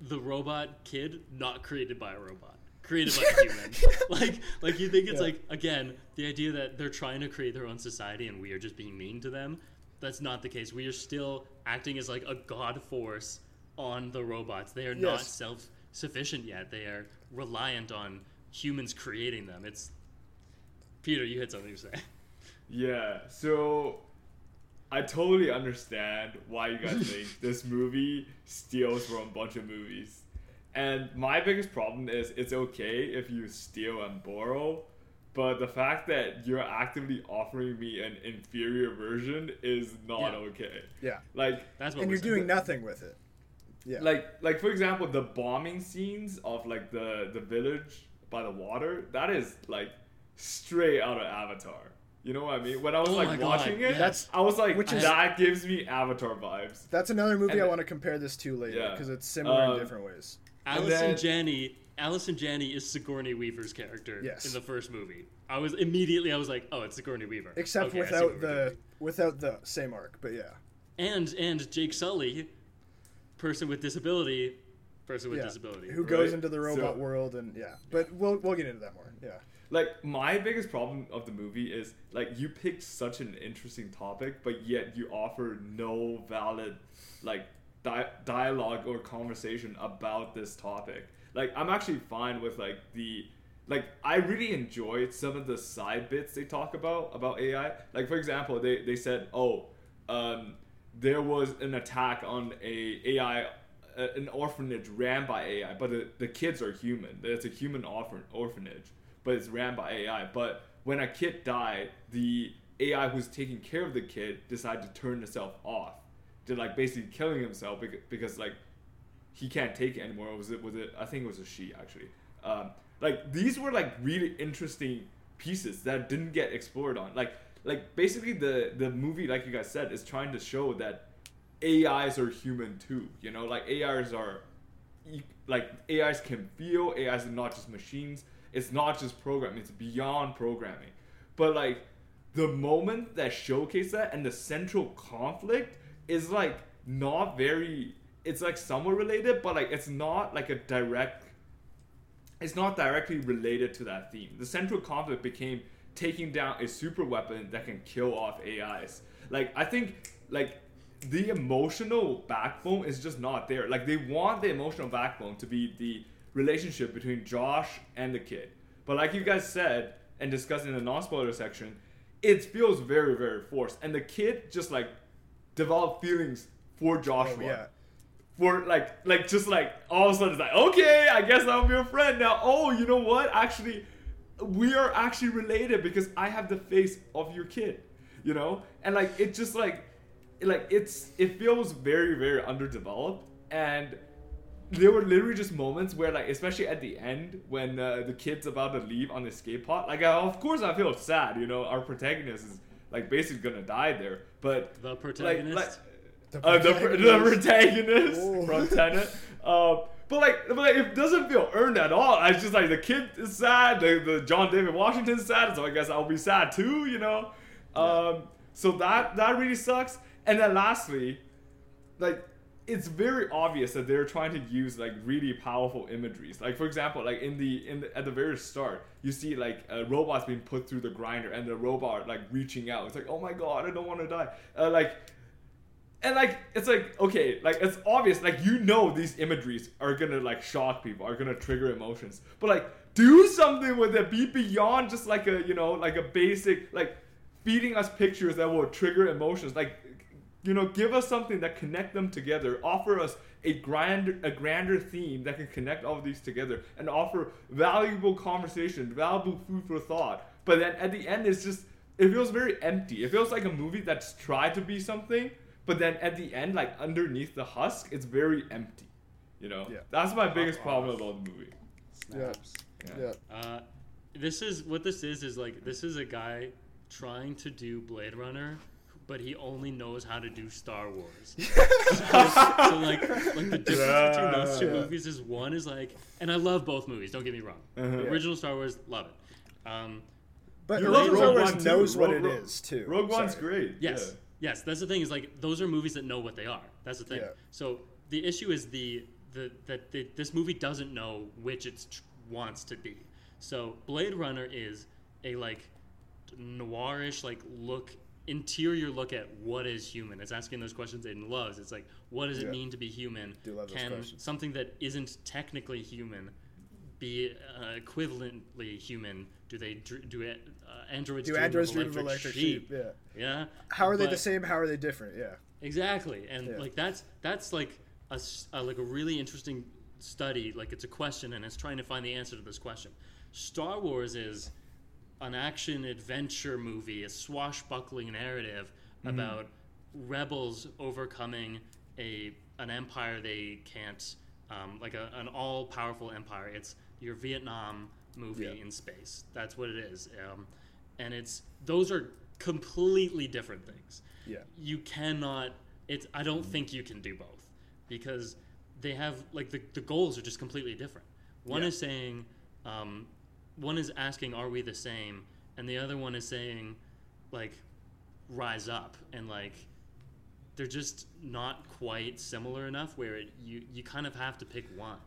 the robot kid not created by a robot, created by a human. like, like you think it's Yeah. like again the idea that they're trying to create their own society and we are just being mean to them. That's not the case. We are still acting as like a god force on the robots. They are not self-sufficient yet. They are reliant on humans creating them. It's Peter. You had something to say. Yeah, so I totally understand why you guys think this movie steals from a bunch of movies. And my biggest problem is it's okay if you steal and borrow, but the fact that you're actively offering me an inferior version is not Yeah. okay. yeah, Like That's what and we're you're saying. doing nothing with it. Yeah, like like for example the bombing scenes of like the the village by the water that is like straight out of avatar you know what i mean when i was Oh my like God, watching it yes. That's- i was like which is- that gives me avatar vibes that's another movie and I want to compare this to later Yeah. because it's similar Um, in different ways. Allison then- Janney, Allison Janney is Sigourney Weaver's character Yes. in the first movie. I was immediately I was like, oh, it's Sigourney Weaver. Except Okay, I see what without the without the same arc, but yeah, and and Jake Sully, person with disability, person with yeah, disability. who goes into the robot So- world and yeah, but we'll we'll get into that more. Yeah, like my biggest problem of the movie is like you picked such an interesting topic but yet you offer no valid like di- dialogue or conversation about this topic like i'm actually fine with like the like i really enjoyed some of the side bits they talk about about ai like for example they, they said oh um, there was an attack on a ai uh, an orphanage ran by ai but the, the kids are human it's a human orphan, orphanage but it's ran by ai but when a kid died the ai who's taking care of the kid decided to turn itself off to like basically killing himself because, because like he can't take it anymore. Was it was it? I think it was a she actually. Um, like these were like really interesting pieces that didn't get explored on. Like like basically the the movie, like you guys said, is trying to show that AIs are human too. You know, like AIs are like AIs can feel. AIs are not just machines. It's not just programming. It's beyond programming. But like the moment that showcase that and the central conflict is like not very it's like somewhat related but like it's not like a direct it's not directly related to that theme the central conflict became taking down a super weapon that can kill off ais like i think like the emotional backbone is just not there. Like they want the emotional backbone to be the relationship between josh and the kid. But like you guys said and discussed in the non-spoiler section it feels very very forced. And the kid just like developed feelings for joshua. Oh yeah, for like like just like all of a sudden it's like okay i guess i'll be your friend now. Oh you know what? Actually we are actually related because i have the face of your kid you know? And like it just like like it's it feels very very underdeveloped and there were literally just moments where like especially at the end when uh, the kid's about to leave on the skate pod like I, of course i feel sad you know our protagonist is like basically gonna die there but The protagonist. like The uh, the, pr- the protagonist. protagonist Oh. from Tenet. Uh, but like, but like, it doesn't feel earned at all. I just like the kid is sad. The, the John David Washington's sad, so I guess I'll be sad too. You know. Um, so that that really sucks. And then lastly, like it's very obvious that they're trying to use like really powerful imageries. Like for example, like in the in the, at the very start, you see like uh, robots being put through the grinder, and the robot like reaching out. It's like, oh my god, I don't want to die. Uh, like and like it's like okay, like it's obvious, like you know these imageries are gonna like shock people, are gonna trigger emotions, but like do something with it. Be beyond just like a you know like a basic like feeding us pictures that will trigger emotions. Like you know, give us something that connect them together. Offer us a grand a grander theme that can connect all of these together and offer valuable conversation, valuable food for thought. But then at the end, it's just it feels very empty. It feels like a movie that's tried to be something, but then at the end, like underneath the husk, it's very empty. You know, Yeah. that's my biggest problem about the movie. Snaps. Yeah. Uh, this is what this is. Is like this is a guy trying to do Blade Runner, but he only knows how to do Star Wars. so, so, like, like the difference between those two Yeah. movies is one is like, and I love both movies. Don't get me wrong. Uh-huh. The Yeah. original Star Wars, love it. Um, But You Original love Star Rogue Wars One, too. knows what Rogue- it Rogue- is too. Rogue One's Sorry. great. Yes. Yes, that's the thing. Is like those are movies that know what they are. That's the thing. Yeah. So the issue is the the that the, this movie doesn't know which it tr- wants to be. So Blade Runner is a like noirish like look interior look at what is human. It's asking those questions Aiden loves. It's like what does it Yeah. mean to be human? Do love Can something that isn't technically human be uh, equivalently human? Do they dr- do it? Uh, androids Do dream of androids dream of electric sheep? sheep? Yeah. Yeah. How are they the same? How are they different? Yeah. Exactly, and Yeah. like that's that's like a like a really interesting study. Like it's a question, and it's trying to find the answer to this question. Star Wars is an action adventure movie, a swashbuckling narrative about rebels overcoming a an empire they can't, um, like a, an all powerful empire. It's your Vietnam movie Yeah. in space. That's what it is, um, and it's those are completely different things Yeah. you cannot it's i don't think you can do both because they have like the, the goals are just completely different one Yeah. is saying um, one is asking are we the same and the other one is saying like rise up and like they're just not quite similar enough where it, you you kind of have to pick one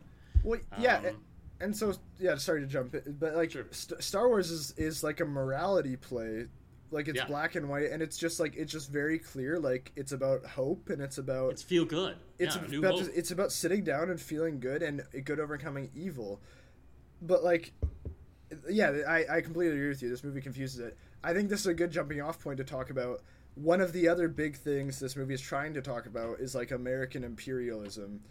Well, yeah, Um, and so yeah. Sorry to jump, in, but like Sure. St- Star Wars is is like a morality play. Like it's Yeah. black and white, and it's just like it's just very clear. Like it's about hope, and it's about it's feel good it's yeah, New about just, it's about sitting down and feeling good and good overcoming evil. But like, yeah, I I completely agree with you. This movie confuses it. I think this is a good jumping off point to talk about. One of the other big things this movie is trying to talk about is like American imperialism,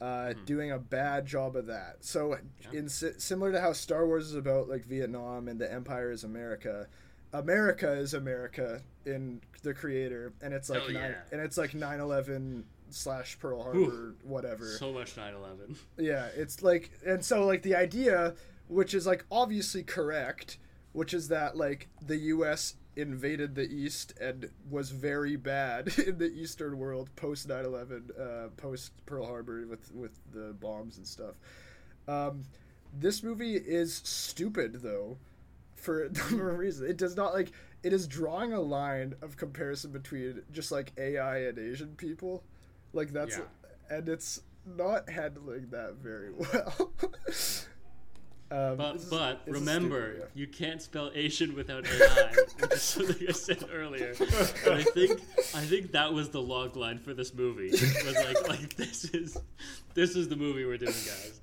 uh, doing a bad job of that. So, Yeah. in similar to how Star Wars is about like Vietnam and the Empire is America, America is America in the creator, and it's like nine, yeah. and it's like 9/11 slash Pearl Harbor, whatever. so much 9-11 Yeah, it's like, and so like the idea, which is like obviously correct, which is that like the U.S. invaded the East and was very bad in the Eastern world post 9/11, uh, post Pearl Harbor with with the bombs and stuff. Um, this movie is stupid though, for a number of reasons. It does not like it is drawing a line of comparison between just like AI and Asian people, like that's Yeah. and it's not handling that very well. Um, But is- but remember, stupid, you can't spell Asian without AI, which is something I said earlier. And I think I think that was the log line for this movie. It was like like this is this is the movie we're doing, guys.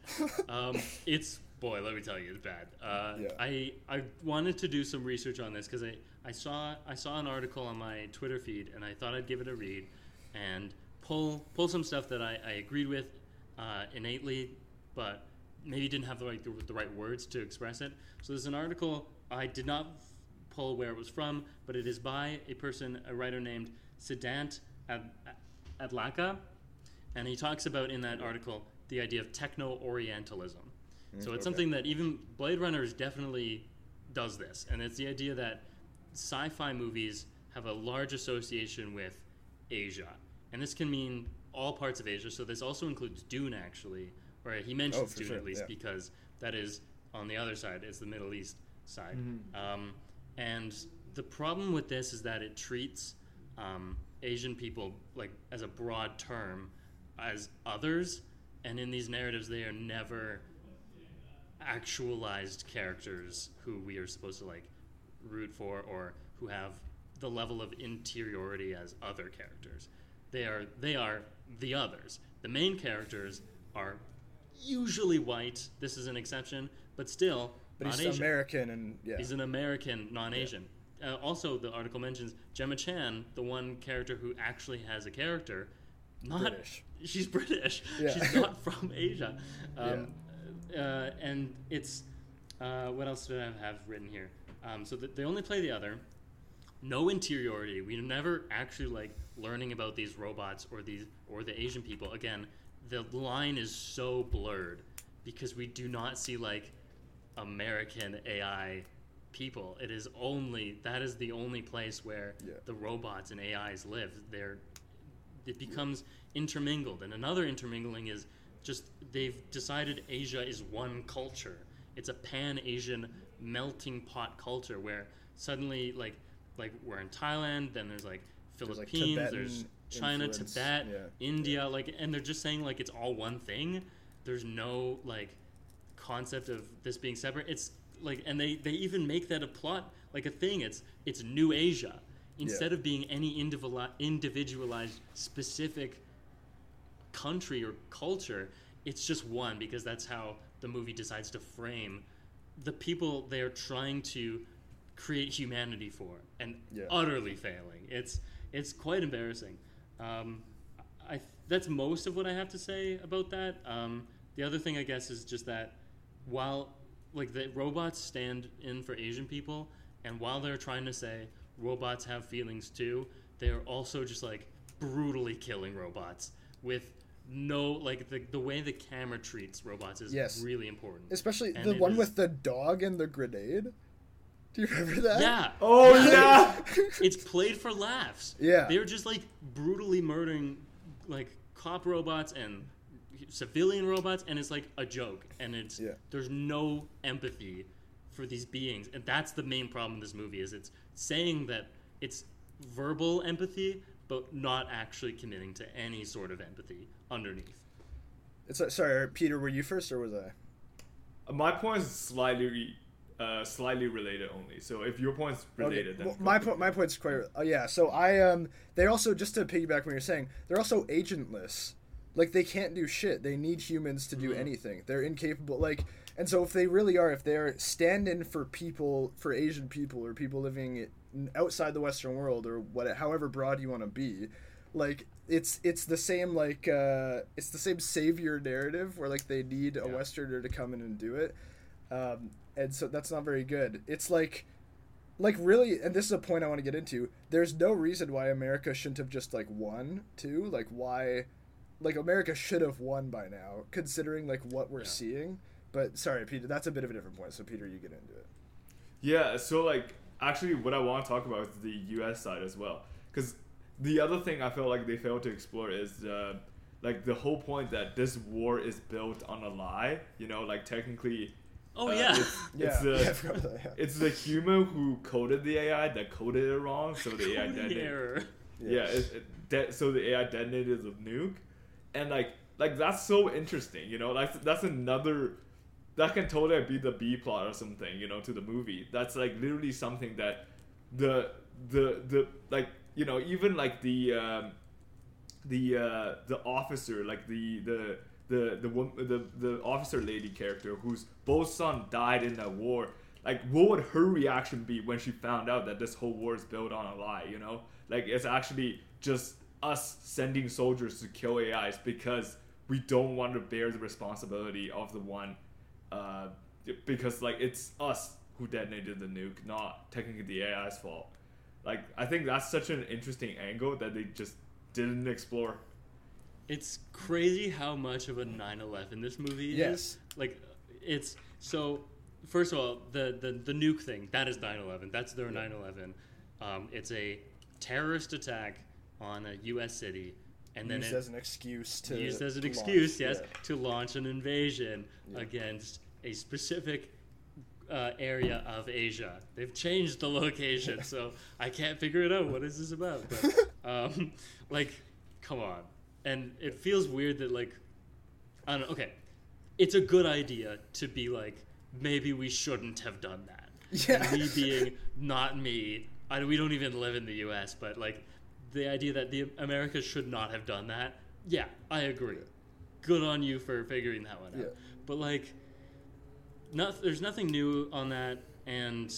Um, it's boy, let me tell you, it's bad. Uh, Yeah. I I wanted to do some research on this because I, I saw I saw an article on my Twitter feed and I thought I'd give it a read and pull pull some stuff that I, I agreed with uh, innately, but maybe didn't have the right the, right words to express it. So there's an article I did not pull where it was from, but it is by a person, a writer named Siddhant Ad- Adlakha, and he talks about in that article the idea of techno Orientalism. Mm-hmm. So it's okay. something that even Blade Runner definitely does this, and it's the idea that sci-fi movies have a large association with Asia, and this can mean all parts of Asia. So this also includes Dune, actually, or he mentions Oh, sure, at least yeah. because that is on the other side. It's the Middle East side, um, and the problem with this is that it treats um, Asian people like as a broad term as others, and in these narratives they are never actualized characters who we are supposed to like root for or who have the level of interiority as other characters. They are they are the others. The main characters are usually white. This is an exception, but still But not he's American and yeah. He's an American, non-Asian. Uh, also, the article mentions Gemma Chan, the one character who actually has a character, not British. She's British. Yeah. She's not from Asia. Um, uh, and it's uh, what else did I have written here? Um, so th- they only play the other. No interiority. We never actually like learning about these robots or these or the Asian people. Again, the line is so blurred because we do not see like American AI people. It is only that is the only place where Yeah. the robots and AIs live. They're it becomes intermingled, and another intermingling is just they've decided Asia is one culture. It's a pan Asian melting pot culture where suddenly like like we're in Thailand, then there's like There's, like, Philippines, Tibetan there's China, influence, Tibet, yeah. India, like, and they're just saying like it's all one thing. There's no like concept of this being separate. It's like, and they they even make that a plot like a thing. It's it's New Asia instead of being any individual individualized specific country or culture. It's just one because that's how the movie decides to frame the people they're trying to create humanity for and Yeah. utterly failing. It's it's quite embarrassing. Um, I that's most of what I have to say about that. Um, the other thing I guess is just that while like the robots stand in for Asian people, and while they're trying to say robots have feelings too, they're also just like brutally killing robots with no like the, the way the camera treats robots is Yes. really important. Especially And the one is- with the dog and the grenade. Do you remember that? yeah. Oh yeah. it's played for laughs. Yeah. They're just like brutally murdering like cop robots and civilian robots and it's like a joke and it's Yeah. there's no empathy for these beings and that's the main problem in this movie is it's saying that it's verbal empathy but not actually committing to any sort of empathy underneath. It's like, sorry, Peter. Were you first or was I? My point is slightly, uh, slightly related only. So if your point's related, then well, my point. My point's quite. Uh, yeah. So I um. They also just to piggyback what you're saying. They're also agentless. Like they can't do shit. They need humans to do Mhm. anything. They're incapable. Like and so if they really are, if they're stand-in for people, for Asian people or people living outside the Western world or what, however broad you want to be, like it's it's the same like uh, it's the same savior narrative where like they need a Westerner to come in and do it, um, and so that's not very good. It's like like really and this is a point i want to get into there's no reason why america shouldn't have just like won too like why like america should have won by now considering like what we're Yeah. seeing but sorry peter that's a bit of a different point so peter you get into it Yeah, so like actually what I want to talk about is the US side as well. Cuz the other thing I feel like they failed to explore is uh, like the whole point that this war is built on a lie, you know, like technically Oh uh, yeah. it's, yeah, it's the yeah, I forgot about that, yeah. it's the human who coded the AI that coded it wrong, so the AI Coding detonated. error. Yeah, it, it, de- so the AI detonated the nuke, and like like that's so interesting, you know. Like that's another that can totally be the B plot or something, you know, to the movie. That's like literally something that the the the like you know even like the um, the uh, the officer like the the the the the the officer lady character whose both son died in that war like what would her reaction be when she found out that this whole war is built on a lie you know? Like it's actually just us sending soldiers to kill ais because we don't want to bear the responsibility of the one uh, because like it's us who detonated the nuke not technically the ai's fault. Like i think that's such an interesting angle that they just didn't explore It's crazy how much of a 9/11 this movie Yes. is. Like, it's so. First of all, the the, the nuke thing that is 9/11. That's their 9/11. Um, it's a terrorist attack on a U.S. city, and then used it, as an excuse to used as an to excuse, launch, yes, yeah. to launch an invasion Yeah. against a specific uh, area of Asia. They've changed the location, so I can't figure it out. What is this about? But um, like, come on, and it feels weird that like, I don't know. Okay, it's a good idea to be like, maybe we shouldn't have done that. Yeah. Me being not me. I, we don't even live in the U.S., but like the idea that the America should not have done that. Yeah, I agree. Good on you for figuring that one out. Yeah. But like, not, there's nothing new on that, and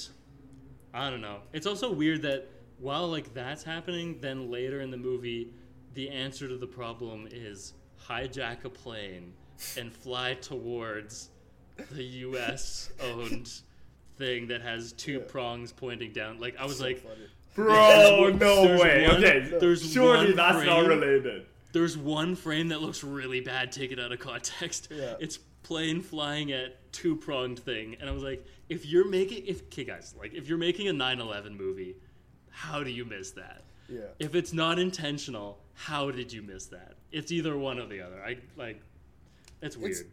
I don't know. It's also weird that while like that's happening, then later in the movie, the answer to the problem is hijack a plane and fly towards the U.S. owned thing that has two Yeah. prongs pointing down. Like I was So like, funny. Bro, There's no there's way. one- okay, there's surely one that's not frame- related. there's one frame that looks really bad taken out of context. Yeah. It's plane flying at two pronged thing, and I was like, if you're making, if okay, guys, like if you're making a 9/11 movie, how do you miss that? Yeah. If it's not intentional, how did you miss that? It's either one or the other. I like, it's weird. It's-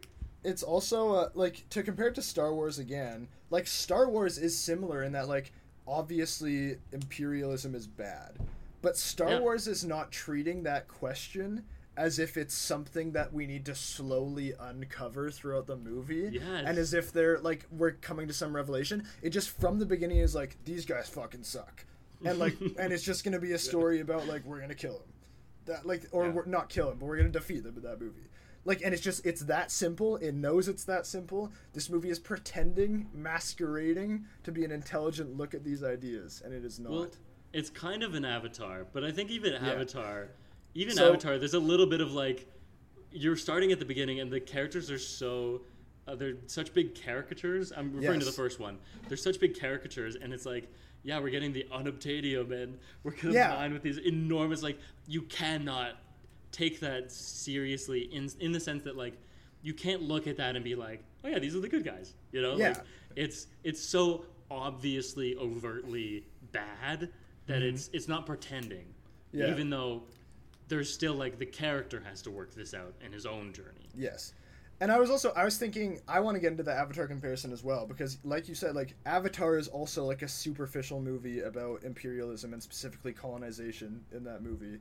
it's also uh, like to compare it to Star Wars again. Like Star Wars is similar in that like obviously imperialism is bad, but Star Yeah. Wars is not treating that question as if it's something that we need to slowly uncover throughout the movie. Yes. And as if they're like we're coming to some revelation. It just from the beginning is like these guys fucking suck. And like and it's just gonna be a story about like we're gonna kill him. That like or Yeah. we're not kill him, but we're gonna defeat them in that movie. Like and it's just it's that simple. It knows it's that simple. This movie is pretending, masquerading to be an intelligent look at these ideas, and it is not. Well, it's kind of an Avatar, but I think even Avatar, even So- Avatar, there's a little bit of like, you're starting at the beginning, and the characters are so, uh, they're such big caricatures. I'm referring to the first one. They're such big caricatures, and it's like, yeah, we're getting the unobtainium, and we're combined Yeah. with these enormous like, you cannot take that seriously in in the sense that like, you can't look at that and be like, oh yeah, these are the good guys, you know? Yeah. Like, it's it's so obviously overtly bad that it's it's not pretending Mm-hmm. Yeah. even though there's still like the character has to work this out in his own journey Yes. And I was also I was thinking I want to get into the Avatar comparison as well because like you said like Avatar is also like a superficial movie about imperialism and specifically colonization in that movie.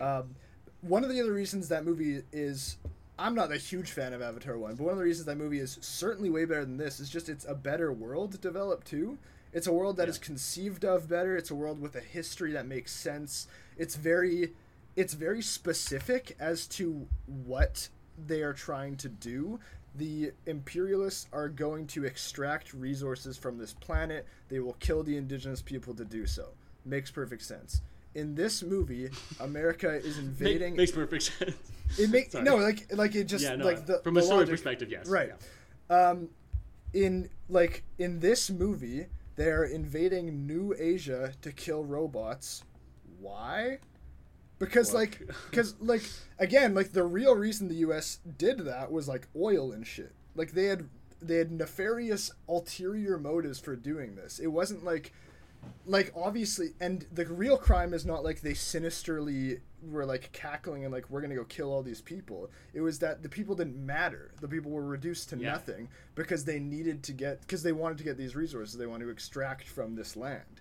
Um, one of the other reasons that movie is I'm not a huge fan of Avatar 1, but one of the reasons that movie is certainly way better than this is just it's a better world developed too. It's a world that is Yeah. conceived of better. It's a world with a history that makes sense. It's very it's very specific as to what they are trying to do. The imperialists are going to extract resources from this planet. They will kill the indigenous people to do so. Makes perfect sense. In this movie, America is Make- invading. makes perfect sense it make Sorry. no like like it just yeah no like the from the a story logic- perspective yes Right. yeah. um in like in this movie they're invading new asia to kill robots why because like because like again like the real reason the us did that was like oil and shit. Like they had they had nefarious ulterior motives for doing this. It wasn't like like obviously and the real crime is not like they sinisterly were like cackling and like we're gonna go kill all these people. It was that the people didn't matter. The people were reduced to Yeah. nothing because they needed to get because they wanted to get these resources. They wanted to extract from this land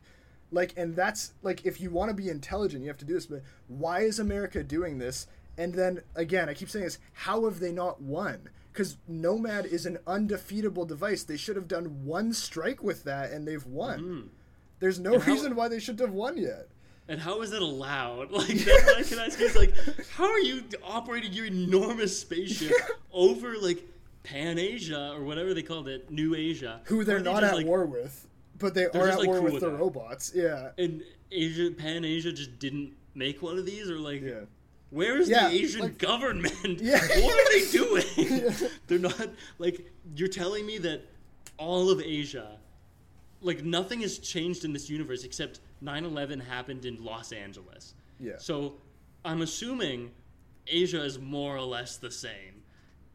like and that's like if you want to be intelligent you have to do this but why is america doing this? And then again i keep saying this how have they not won? Because nomad is an undefeatable device. They should have done one strike with that and they've won. Mm-hmm. There's no how- reason why they shouldn't have won yet. And how is it allowed? Like that's what i can ask you is like how are you operating your enormous spaceship over like pan asia or whatever they called it new asia? Who they're Aren't they just, at like- war with but they They're are at like, war cool with with the robots yeah and asia pan asia just didn't make one of these or like yeah Where is Yeah, the Asian like- government? Yeah. What are they doing? They're not like you're telling me that all of Asia like nothing has changed in this universe except 9/11 happened in Los Angeles. Yeah. So I'm assuming Asia is more or less the same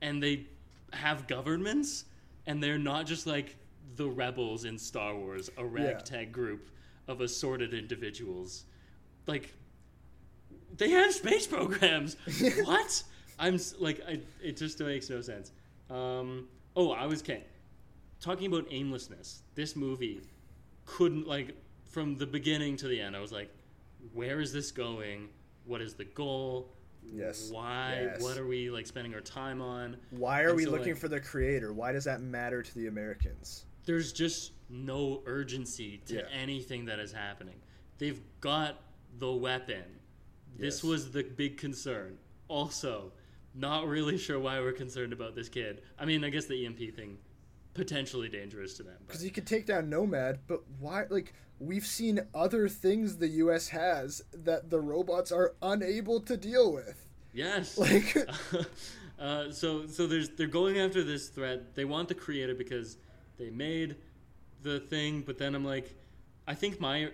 and they have governments and they're not just like the rebels in Star Wars, a ragtag group of assorted individuals. Like they have space programs. what? I'm like, I, it just makes no sense. Um, oh, I was kidding. Talking about aimlessness. This movie couldn't like from the beginning to the end. I was like, where is this going? What is the goal? Yes. Why? Yes. What are we like spending our time on? why are And we so, looking like- for the creator why does that matter to the americans there's just no urgency to Yeah. anything that is happening. They've got the weapon. This Yes. was the big concern. Also, not really sure why we're concerned about this kid. I mean, I guess the EMP thing potentially dangerous to them. Because you could take down Nomad, but why? Like we've seen other things the U.S. has that the robots are unable to deal with. Yes. Like- uh, so so there's they're going after this threat. They want the creator because they made the thing, but then I'm like, I think my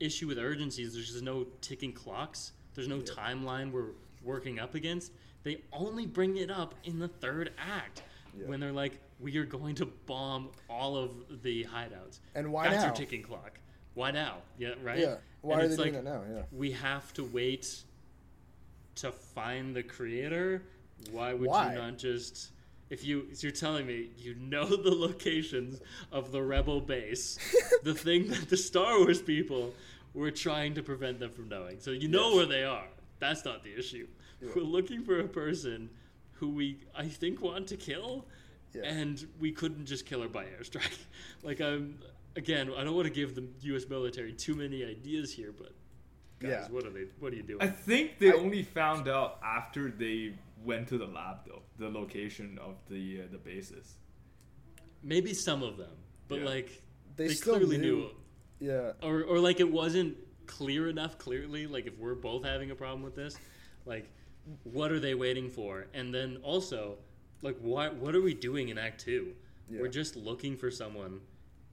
issue with urgency is there's just no ticking clocks. There's no timeline we're working up against. They only bring it up in the third act Yeah. when they're like, we are going to bomb all of the hideouts. And why That's now? your ticking clock. Why now? Yeah, right. Yeah. Why And are they it's doing like, it now? Yeah. we have to wait to find the creator why would Why? you not just if you you're telling me you know the locations of the rebel base the thing that the star wars people were trying to prevent them from knowing so you know Yes. where they are that's not the issue Yeah. we're looking for a person who we i think want to kill Yeah. and we couldn't just kill her by airstrike like i'm again i don't want to give the us military too many ideas here but guys Yeah. what are they what are you doing I think they I- only found out after they went to the lab, though, the location of the uh, the bases. Maybe some of them, but Yeah. like They they, still clearly knew. knew, Yeah. or or like it wasn't clear enough. Clearly, like if we're both having a problem with this, like what are they waiting for? And then also, like what what are we doing in Act Two? Yeah. We're just looking for someone,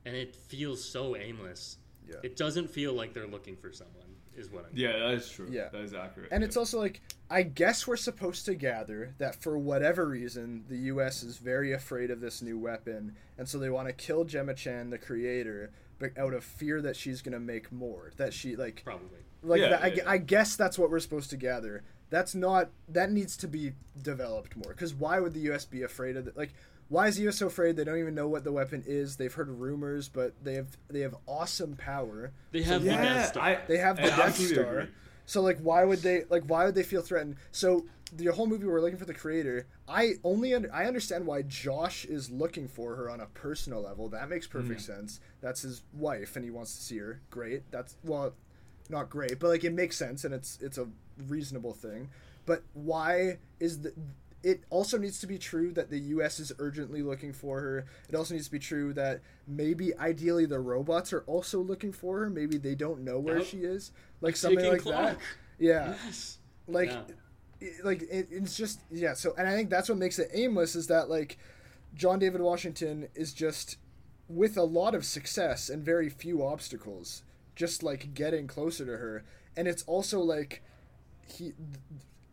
and it feels so aimless. Yeah. It doesn't feel like they're looking for someone. Is what I'm. Yeah, that is true. Yeah. that is accurate. And yeah. it's also like I guess we're supposed to gather that for whatever reason the U.S. is very afraid of this new weapon, and so they want to kill Gemma Chan, the creator, but out of fear that she's gonna make more. That she like Probably. like Yeah, that, I, yeah, yeah. I guess that's what we're supposed to gather. That's not that needs to be developed more. Because why would the U.S. be afraid of it? Like why is the U.S. so afraid? They don't even know what the weapon is. They've heard rumors, but they have they have awesome power. They have the yeah, Death Star. I, They have the I Death Star. agree. So like, why would they like? Why would they feel threatened? So the whole movie we're looking for the creator. I only under, I understand why Josh is looking for her on a personal level. That makes perfect Mm. sense. That's his wife, and he wants to see her. Great. That's well, not great, but like it makes sense, and it's it's a reasonable thing. But why is the it also needs to be true that the U.S. is urgently looking for her. It also needs to be true that maybe, ideally, the robots are also looking for her. Maybe they don't know where she is, like something like clock. that. Yeah, Yes. like, Yeah. it- like it, it's just yeah. So, and I think that's what makes it aimless is that like John David Washington is just with a lot of success and very few obstacles, just like getting closer to her, and it's also like he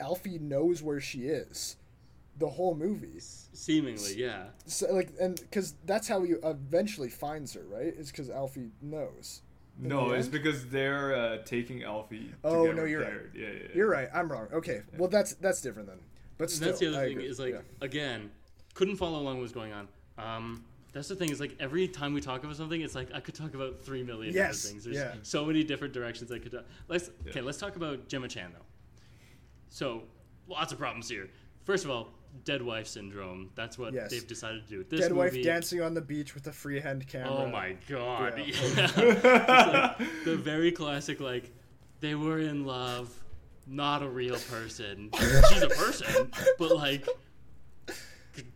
Alphie knows where she is, the whole movie. Seemingly, yeah. So like, and because that's how he eventually finds her, right? Is because Alphie knows. No, it's end? because they're uh, taking Alphie. To Oh, get no, you're repaired. Yeah, yeah, yeah. You're right. I'm wrong. Okay. Well, that's that's different then. But still, that's the other I thing agree. is like Yeah. again, couldn't follow along what was going on. Um, that's the thing is like every time we talk about something, it's like I could talk about three million Yes, different things. There's yeah. so many different directions I could. talk. Let's Yeah. okay. Let's talk about Gemma Chan though. So lots of problems here. First of all, dead wife syndrome. That's what Yes. they've decided to do. This Dead wife movie, dancing on the beach with a freehand camera. Oh my god! Yeah. Yeah. Like the very classic like they were in love, not a real person. She's a person, but like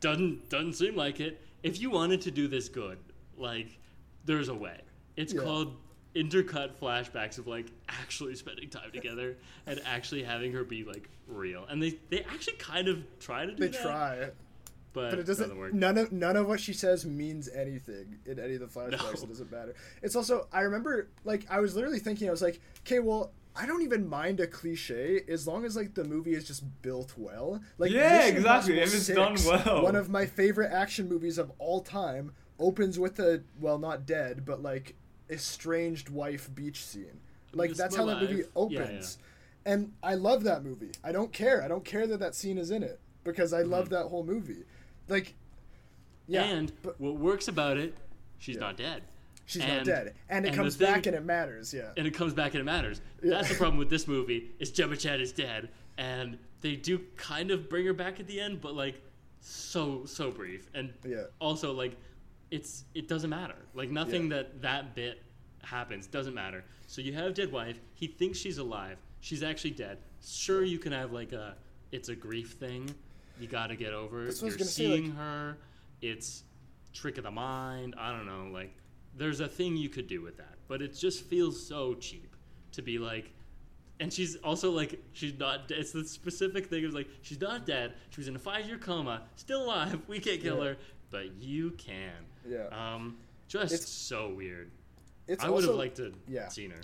doesn't doesn't seem like it. If you wanted to do this good, like there's a way. It's Yeah. called intercut flashbacks of like actually spending time together and actually having her be like real. And they they actually kind of try to do They that, They try, but, but it doesn't. work. None of none of what she says means anything in any of the flashbacks. No. It doesn't matter. It's also I remember like I was literally thinking I was like, okay, well. I don't even mind a cliche as long as like the movie is just built well. Like Yeah, Mission exactly, Impossible if it's done well. One of my favorite action movies of all time opens with a well, not dead, but like estranged wife beach scene. Like Miss that's how that movie Life. Yeah, opens. And I love that movie. I don't care. I don't care that that scene is in it because I love mm-hmm. that whole movie. Like, yeah, and but what works about it, she's Yeah. not dead. she's not dead, and it and comes thing- back and it matters. Yeah, and it comes back and it matters. Yeah. That's the problem with this movie is Gemma Chan is dead, and they do kind of bring her back at the end, but like so so brief, and Yeah. also like it's it doesn't matter. Like nothing that that bit happens doesn't matter. So you have dead wife. He thinks she's alive. she's actually dead. Sure, you can have like a it's a grief thing. You got to get over. it. That's what I was You're say, seeing like- her. It's trick of the mind. I don't know. Like there's a thing you could do with that, but it just feels so cheap to be like. And she's also like she's not. It's the specific thing. It's like she's not dead. She was in a five-year coma, still alive. We can't kill Yeah. her, but you can. Yeah. Um, just It's- so weird. It's I would have liked to yeah. seen her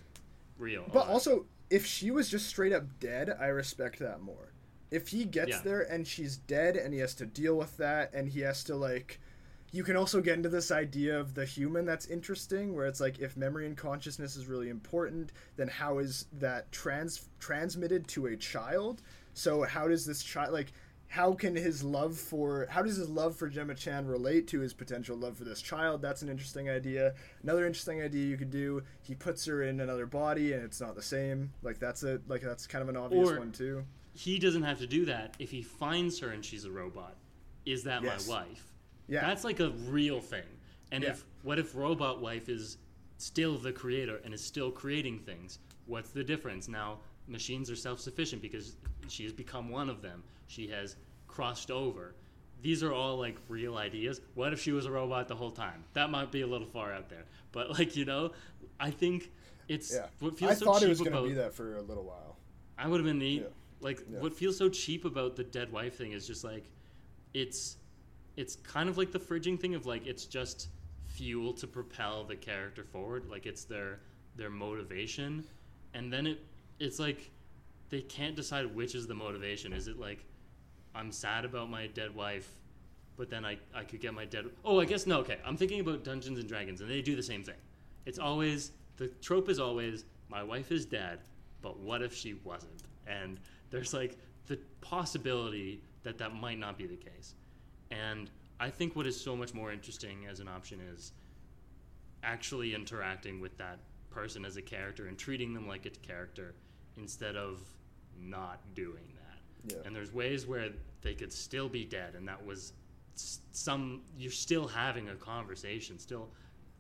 real. But alive. also, if she was just straight up dead, I respect that more. If he gets Yeah. there and she's dead and he has to deal with that and he has to like you can also get into this idea of the human that's interesting where it's like if memory and consciousness is really important, then how is that trans transmitted to a child? So how does this child like how can his love for how does his love for Gemma Chan relate to his potential love for this child? That's an interesting idea. Another interesting idea you could do, he puts her in another body and it's not the same. Like that's a like that's kind of an obvious Or- one too. he doesn't have to do that if he finds her and she's a robot. Is that Yes. my wife? Yeah. That's like a real thing. And Yeah. if what if robot wife is still the creator and is still creating things? What's the difference? Now machines are self-sufficient because she has become one of them. She has crossed over. These are all like real ideas. What if she was a robot the whole time? That might be a little far out there. But like, you know, I think it's yeah. what feels I so thought cheap it was going to be that for a little while. I would have been neat. Yeah. Like Yeah. what feels so cheap about the dead wife thing is just like it's it's kind of like the fridging thing of like it's just fuel to propel the character forward. Like it's their their motivation. And then it it's like they can't decide which is the motivation. Is it like I'm sad about my dead wife, but then I, I could get my dead Oh, I guess no, okay. I'm thinking about Dungeons and Dragons and they do the same thing. It's always the trope is always my wife is dead, but what if she wasn't? And there's like the possibility that that might not be the case. And I think what is so much more interesting as an option is actually interacting with that person as a character and treating them like a character instead of not doing that. Yeah. And there's ways where they could still be dead, and that was some. You're still having a conversation, still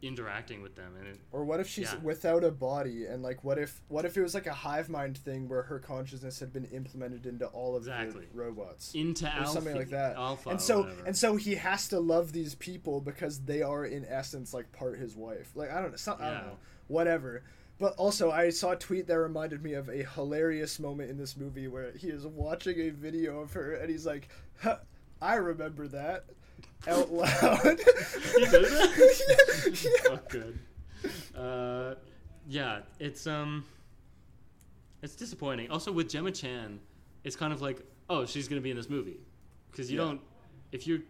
interacting with them, and it, Or what if she's Yeah. without a body and like what if what if it was like a hive mind thing where her consciousness had been implemented into all of Exactly. the robots? into or alpha, something like that. Alpha, and so and so he has to love these people because they are in essence like part his wife. Like I don't know, some, I don't know, whatever. But also, I saw a tweet that reminded me of a hilarious moment in this movie where he is watching a video of her and he's like, huh, "I remember that." Out loud. He does that? yeah. oh, good. Uh, yeah, it's um, it's disappointing. Also, with Gemma Chan, it's kind of like, oh, she's gonna be in this movie, because you Yeah. don't, if you're,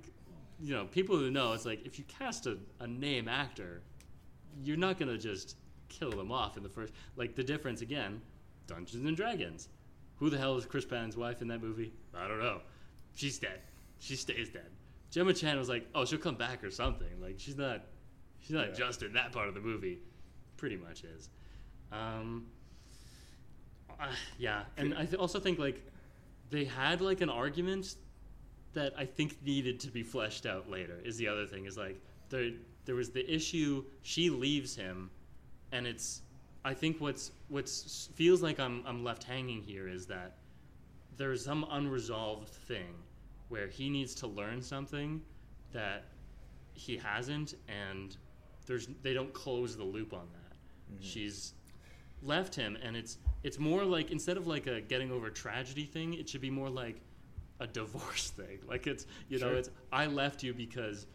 you know, people who know, it's like if you cast a, a name actor, you're not gonna just kill them off in the first. Like the difference again, Dungeons and Dragons. Who the hell is Chris Pine's wife in that movie? I don't know. She's dead. She stays dead. Gemma Chan was like, oh, she'll come back or something. Like she's not, she's not Yeah. just in that part of the movie. Pretty much is. Um, uh, yeah, and I th- also think like they had like an argument that I think needed to be fleshed out later. Is the other thing is like there there was the issue she leaves him, and it's I think what's what's feels like I'm I'm left hanging here is that there's some unresolved thing where he needs to learn something that he hasn't and there's they don't close the loop on that. She's left him and it's it's more like instead of like a getting over tragedy thing it should be more like a divorce thing. Like it's you know it's i left you because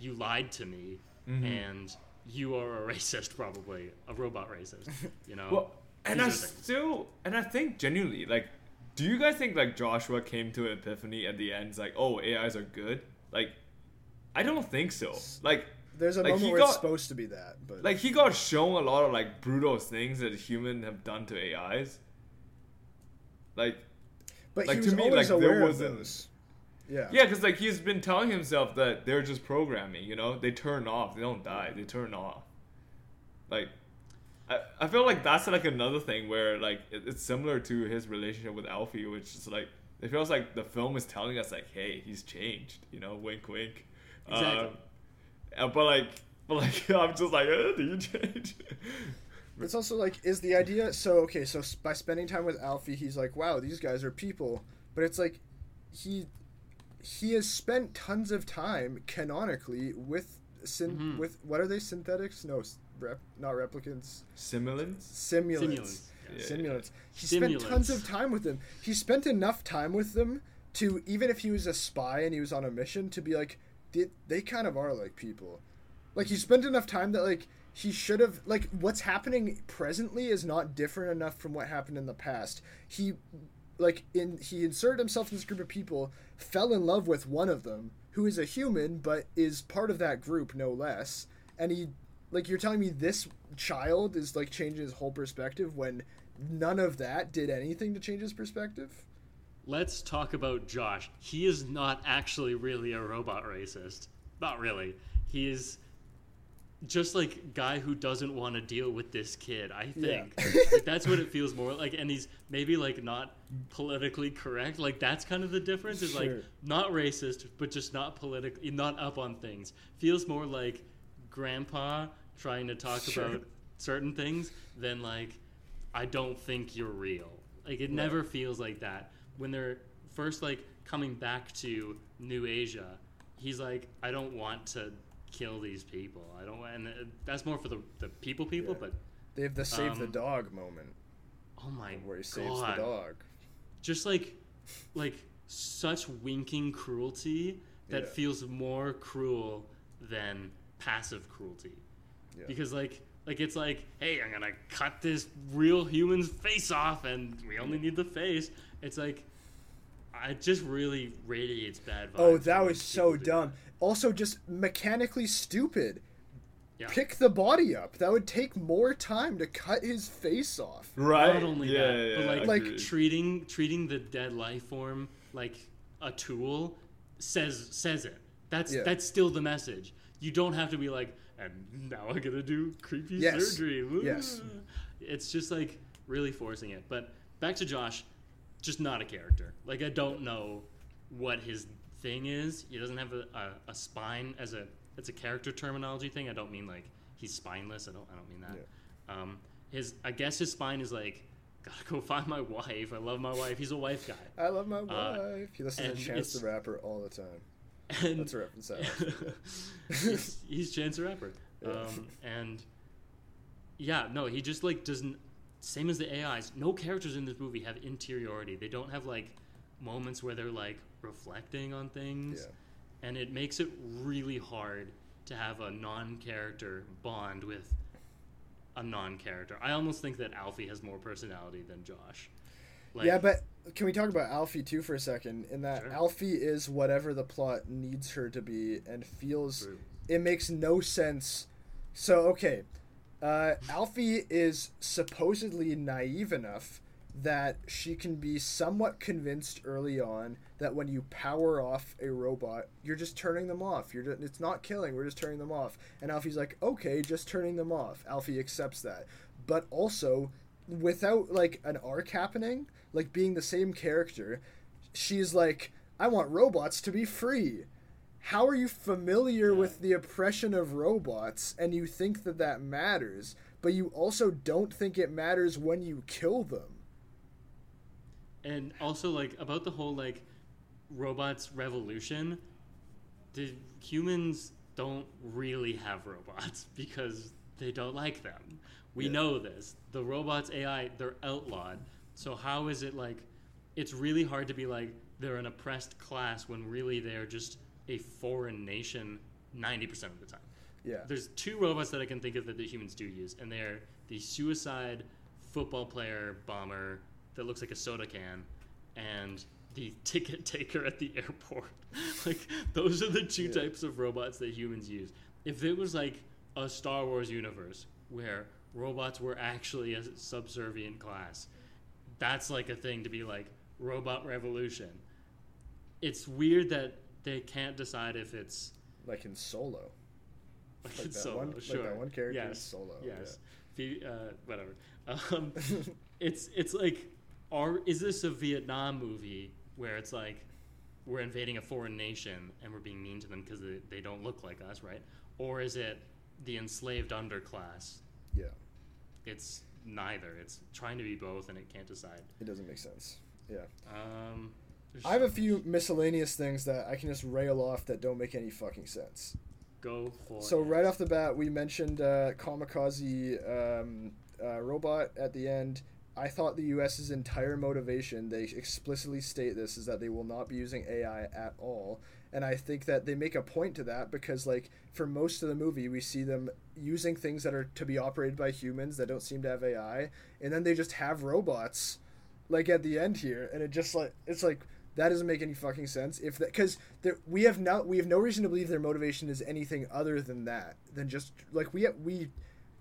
you lied to me Mhm. and you are a racist probably a robot racist you know Well, and These I still, and I think genuinely, like, do you guys think like Joshua came to an epiphany at the end? It's like, oh, AIs are good. Like, I don't think so. Like, There's a Like, moment he where it's got- supposed to be that, but like he got shown a lot of like brutal things that humans have done to AIs. Like, but like, he to was me, always like, there aware of wasn't- those. Yeah. yeah, because like he's been telling himself that they're just programming. You know, they turn off. They don't die. They turn off. Like, I, I feel like that's like another thing where like it, it's similar to his relationship with Alphie, which is like it feels like the film is telling us like, hey, he's changed. You know, wink, wink. Exactly. Um, uh, but like, but like, I'm just like, uh, did you change? It's also like, is the idea so okay? So by spending time with Alphie, he's like, wow, these guys are people. But it's like, he he has spent tons of time canonically with syn- Mhm. with what are they synthetics? No, rep, not replicants. Simulants. Simulants. Simulants. Yeah. Simulants. He spent tons of time with them. He spent enough time with them to even if he was a spy and he was on a mission to be like, they, they kind of are like people. Like he spent enough time that like he should have like what's happening presently is not different enough from what happened in the past. He like in he inserted himself in this group of people, fell in love with one of them who is a human but is part of that group no less, and he like you're telling me this child is like changing his whole perspective when none of that did anything to change his perspective. Let's talk about Josh. He is not actually really a robot racist. Not really. He is just like guy who doesn't want to deal with this kid. I think Like, that's what it feels more like. And he's maybe like not politically correct. Like that's kind of the difference. Is like not racist, but just not politically not up on things. Feels more like grandpa trying to talk Sure. about certain things than like I don't think you're real. Like it never feels like that. When they're first like coming back to New Asia, he's like, I don't want to kill these people. I don't want, and uh, that's more for the the people people. Yeah. But They have the save the Um, dog moment oh my where he god, saves the dog. just like like such winking cruelty that Yeah. feels more cruel than passive cruelty Yeah. because like like it's like hey i'm gonna cut this real human's face off and we only need the face it's like it just really radiates bad vibes Oh, that was so do dumb. Also, just mechanically stupid. Yeah. Pick the body up. That would take more time to cut his face off. Right. Not only yeah, that, yeah, but like, Like- agreed. treating treating the dead life form like a tool says says it. That's Yeah. that's still the message. You don't have to be like, and now I'm gonna do creepy Yes. surgery. Yes. It's just like really forcing it. But back to Josh, just not a character. Like I don't know what his thing is. He doesn't have a, a, a spine as a it's a character terminology thing. I don't mean like he's spineless. I don't I don't mean that. Um, his I guess his spine is like gotta go find my wife. I love my wife. He's a wife guy. I love my wife. Uh, he listens to Chance the Rapper all the time. And That's a reference. He's, he's Chance the Rapper. Um, and yeah, no, he just like doesn't. Same as the AIs. No characters in this movie have interiority. They don't have like moments where they're like reflecting on things, Yeah. and it makes it really hard to have a non-character bond with a non-character. I almost think that Alphie has more personality than Josh. Like, yeah, but can we talk about Alphie too for a second? In that Sure. Alphie is whatever the plot needs her to be and feels True. it makes no sense. So okay, uh, Alphie is supposedly naive enough that she can be somewhat convinced early on that when you power off a robot, you're just turning them off. You're just, it's not killing. We're just turning them off. And Alphie's like, okay, just turning them off. Alphie accepts that, but also without like an arc happening, like being the same character, she's like, I want robots to be free. How are you familiar Yeah. with the oppression of robots and you think that that matters, but you also don't think it matters when you kill them? And also like about the whole like robots revolution the humans don't really have robots because they don't like them we Yeah. know this the robots ai they're outlawed so how is it like it's really hard to be like they're an oppressed class when really they're just a foreign nation 90% of the time Yeah. there's two robots that I can think of that the humans do use, and they're the suicide football player bomber that looks like a soda can, and the ticket taker at the airport. like those are the two Yeah. types of robots that humans use. If it was like a Star Wars universe where robots were actually a subservient class, that's like a thing to be like robot revolution. It's weird that they can't decide if it's Like in Solo. like, Like that Solo, one- like that one character in yes. Solo, Yes. Phoebe- uh, whatever. Um, it's it's like, are is this a Vietnam movie where it's like we're invading a foreign nation and we're being mean to them because they, they don't look like us, right? Or is it the enslaved underclass? Yeah. it's neither. It's trying to be both, and it can't decide. It doesn't make sense. Yeah. Um, I have a few miscellaneous things that I can just rail off that don't make any fucking sense. go for So it. right off the bat, we mentioned uh, kamikaze um, uh, robot at the end. I thought the U.S.'s entire motivation, they explicitly state this, is that they will not be using AI at all. And I think that they make a point to that because, like, for most of the movie, we see them using things that are to be operated by humans that don't seem to have AI, and then they just have robots, like at the end here, and it just like it's like that doesn't make any fucking sense. If that because we have no we have no reason to believe their motivation is anything other than that than just like we we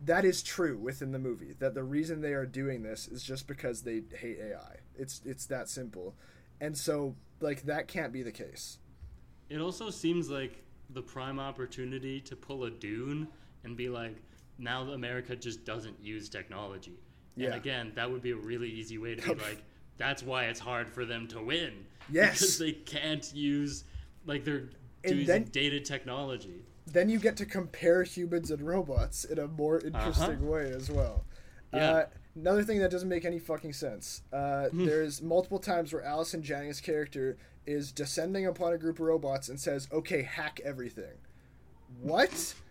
that is true within the movie that the reason they are doing this is just because they hate AI. It's it's that simple, and so like that can't be the case. It also seems like the prime opportunity to pull a Dune and be like, now America just doesn't use technology. Yeah. And again, that would be a really easy way to be like, that's why it's hard for them to win. Yes. Because they can't use, like, they're And using then- dated technology. Then you get to compare humans and robots in a more interesting way as well. Uh-huh. Yeah. Uh, another thing that doesn't make any fucking sense. Uh, Hmm. there's multiple times where Allison Janning's character is descending upon a group of robots and says, "Okay, hack everything." What?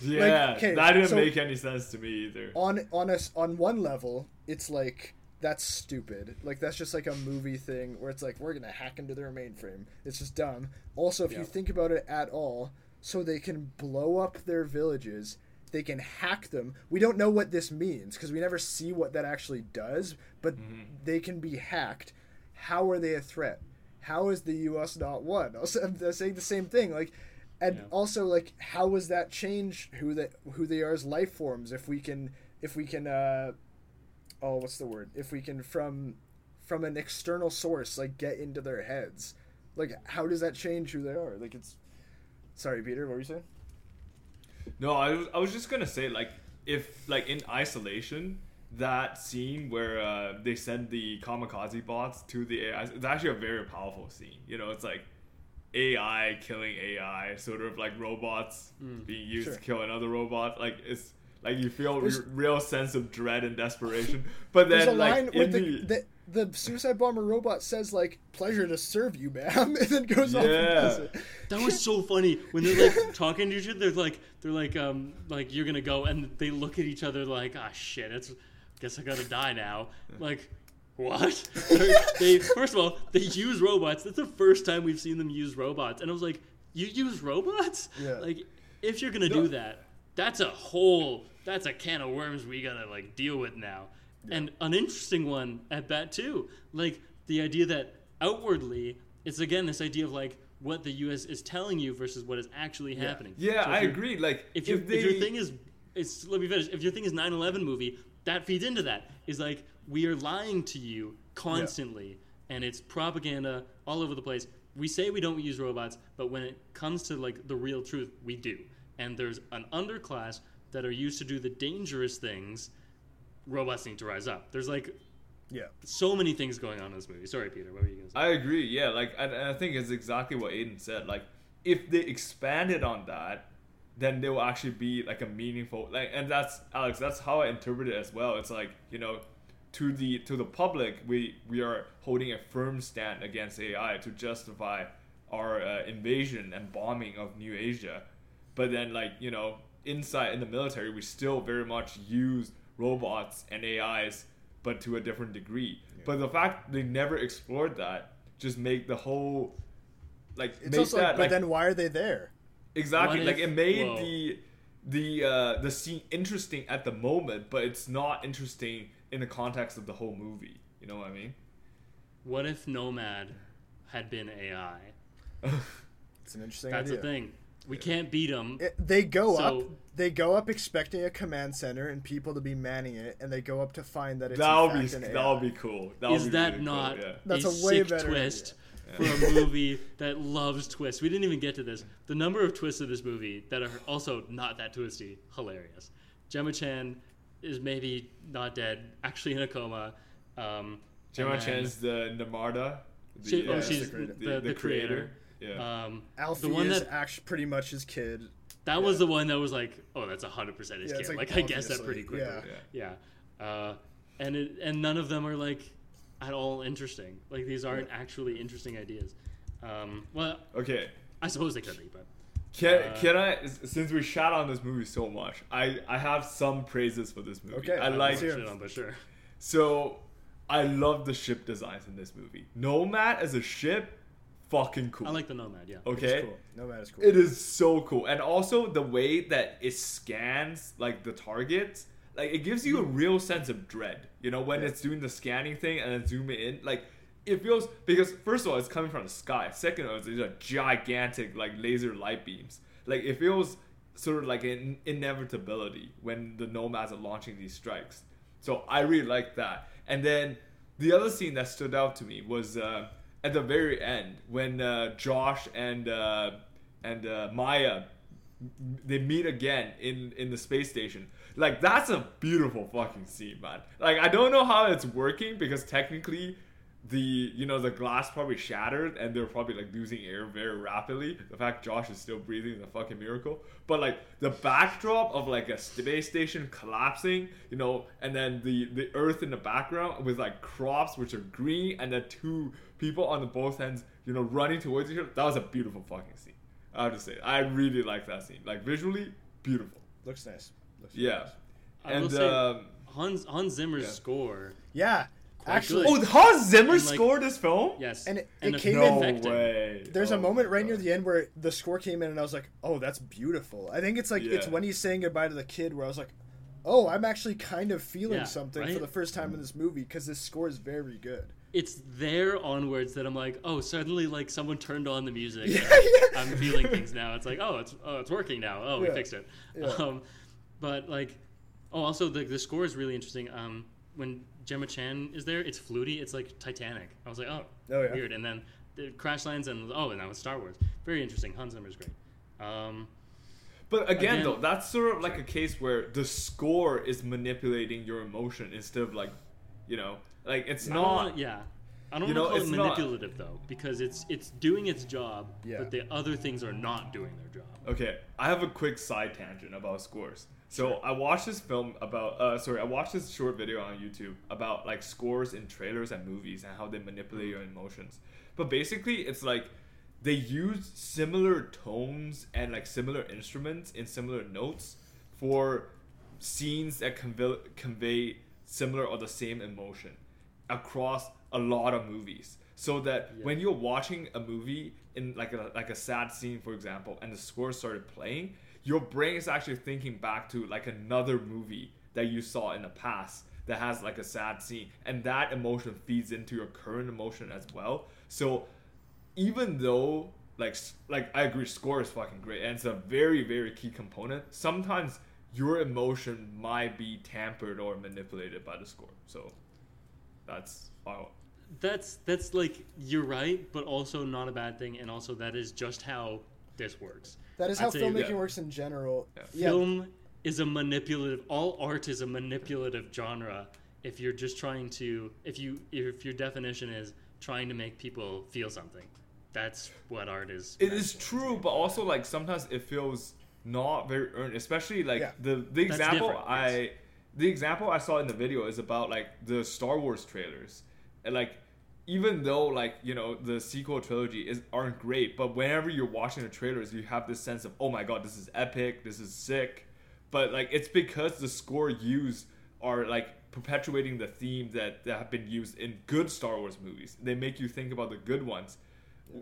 Yeah, okay, that didn't so- make any sense to me either. on on us on one level, it's like that's stupid. Like that's just like a movie thing where it's like we're gonna hack into their mainframe. It's just dumb. Also, if you think about it at all, so they can blow up their villages, they can hack them. We don't know what this means because we never see what that actually does. But they can be hacked. How are they a threat? How is the U.S. not one? Also, I'm saying the same thing. Like, and Yeah. also like, how does that change who they who they are as life forms? If we can, if we can, uh, oh, what's the word? If we can from from an external source like get into their heads, like how does that change who they are? Like it's. Sorry, Peter. What were you saying? No, I was, I was just gonna say like if like in isolation that scene where uh, they send the kamikaze bots to the AI, it's actually a very powerful scene. You know, it's like AI killing AI, sort of like robots being used Sure. to kill another robot. Like it's like you feel There's- r- real sense of dread and desperation. But There's then a like line in the, the, the the suicide bomber robot says like "pleasure to serve you, ma'am," and then goes off and does it. That was so funny when they're like talking to each other. They're like, they're like, um, like you're gonna go, and they look at each other like, ah, shit, it's, guess I gotta die now. Like, what? they first of all, they use robots. That's the first time we've seen them use robots, and I was like, you use robots? Yeah. Like, if you're gonna No. do that, that's a whole, that's a can of worms we gotta like deal with now, and an interesting one at that too. Like the idea that outwardly, it's again this idea of like what the U.S. is telling you versus what is actually happening. yeah, So I agree. Like If, your they, if your thing is, it's let me finish. If your thing is 9/11 movie, that feeds into that. Is like we are lying to you constantly, and it's propaganda all over the place. We say we don't use robots, but when it comes to like the real truth, we do. And there's an underclass that are used to do the dangerous things. Robots need to rise up. There's like Yeah. so many things going on in this movie. Sorry, Peter. What were you going to say? I agree. Yeah, like, and, and I think it's exactly what Aiden said. Like, if they expanded on that, then there will actually be like a meaningful like, and that's Alex. That's how I interpret it as well. It's like you know, to the to the public, we we are holding a firm stand against AI to justify our uh, invasion and bombing of New Asia, but then like you know, inside in the military, we still very much use robots and AIs, but to a different degree. But the fact they never explored that just make the whole like It's make also that like, but like then why are they there? exactly What like if- it made whoa. the the uh the scene interesting at the moment, but it's not interesting in the context of the whole movie. You know what I mean? What if Nomad had been AI? It's an interesting That's idea. the thing. We can't beat them. It, they go up. So- They go up expecting a command center and people to be manning it, and they go up to find that it's in That'll be fact an that'll be cool. That'll Is be that really cool, not yeah. That's a, a way sick better twist idea. for a movie that loves twists? We didn't even get to this. The number of twists of this movie that are also not that twisty, hilarious. Gemma Chan is maybe not dead, actually in a coma. Um, Gemma and then- Chan's the Nirmata. The, She, oh, she's the the, creator. the, creator. Yeah. Um, Alphie the one is that actually pretty much his kid. That was the one that was like, oh, that's a hundred percent his Yeah, kid. Like, like, I guess that pretty quickly. yeah. Yeah. Uh, and it, and none of them are like at all interesting. Like these aren't actually interesting ideas. Um, well, Okay. I suppose they could be, but Can, Uh, can I, since we shot on this movie so much, I, I have some praises for this movie. Okay, I like, hear shit on, but sure. so I love the ship designs in this movie. Nomad as a ship, fucking cool. I like the Nomad. Yeah. It's Okay. cool. Nomad is cool. It is so cool. And also the way that it scans like the targets, like it gives you a real sense of dread. You know, when Yeah. it's doing the scanning thing and then zooming in, like it feels because first of all it's coming from the sky. Second of all, it's these are gigantic like laser light beams. Like it feels sort of like an inevitability when the nomads are launching these strikes. So I really like that. And then the other scene that stood out to me was uh, at the very end when uh, Josh and uh, and uh, Maya they meet again in in the space station. Like that's a beautiful fucking scene, man. Like I don't know how it's working because technically the you know the glass probably shattered and they're probably like losing air very rapidly. The fact Josh is still breathing is a fucking miracle. But like the backdrop of like a space station collapsing, you know, and then the the earth in the background with like crops which are green and the two people on the both ends, you know, running towards each other. That was a beautiful fucking scene. I have to say, I really like that scene. Like visually, beautiful. Looks nice. Looks Yeah, nice. I will and say um, Hans Hans Zimmer's yeah. score. Yeah. Quite Actually, good. oh, Hans Zimmer And, like- scored this film. Yes. And it- and it came no in- affecting. way. There's Oh a moment my right near the end where the score came in and I was like, "Oh, that's beautiful." I think it's like it's when he's saying goodbye to the kid where I was like, "Oh, I'm actually kind of feeling Yeah, something right? for the first time in this movie because this score is very good." It's there onwards that I'm like, oh, suddenly like someone turned on the music. Yeah, yeah. I'm feeling things now. It's like, oh, it's oh, it's working now. Oh, we fixed it. Yeah. Um, but like, oh, also the the score is really interesting. Um, when Gemma Chan is there, it's fluty. It's like Titanic. I was like, oh, Oh, yeah. weird. And then the crash lands and oh, and now it's Star Wars. Very interesting. Hans Zimmer's great. Um, But again, Again- though, that's sort of like a case where the score is manipulating your emotion instead of like, you know, like it's don't wanna- yeah. I don't You know, to call it it's not- manipulative though, because it's it's doing its job, Yeah. but the other things are not doing their job. Okay, I have a quick side tangent about scores. So. I watched this film about, uh, sorry, I watched this short video on YouTube about like scores in trailers and movies and how they manipulate your emotions. But basically, it's like they use similar tones and like similar instruments in similar notes for scenes that convey, convey similar or the same emotion across a lot of movies so that Yeah. when you're watching a movie in like a like a sad scene for example and the score started playing your brain is actually thinking back to like another movie that you saw in the past that has like a sad scene and that emotion feeds into your current emotion as well. So even though like like I agree score is fucking great and it's a very very key component sometimes your emotion might be tampered or manipulated by the score. So that's how That's that's like you're right, but also not a bad thing, and also that is just how this works. That is I'd how say filmmaking yeah. works in general. Yeah. Yeah. Film is a manipulative. All art is a manipulative genre. If you're just trying to, if you, if your definition is trying to make people feel something, that's what art is. It meant is for. true, but also like sometimes it feels not very earned. Especially like Yeah. the the example I yes. the example I saw in the video is about like the Star Wars trailers. And like even though like you know the sequel trilogy is aren't great, but whenever you're watching the trailers, you have this sense of oh my god, this is epic, this is sick. But like it's because the score used are like perpetuating the themes that, that have been used in good Star Wars movies. They make you think about the good ones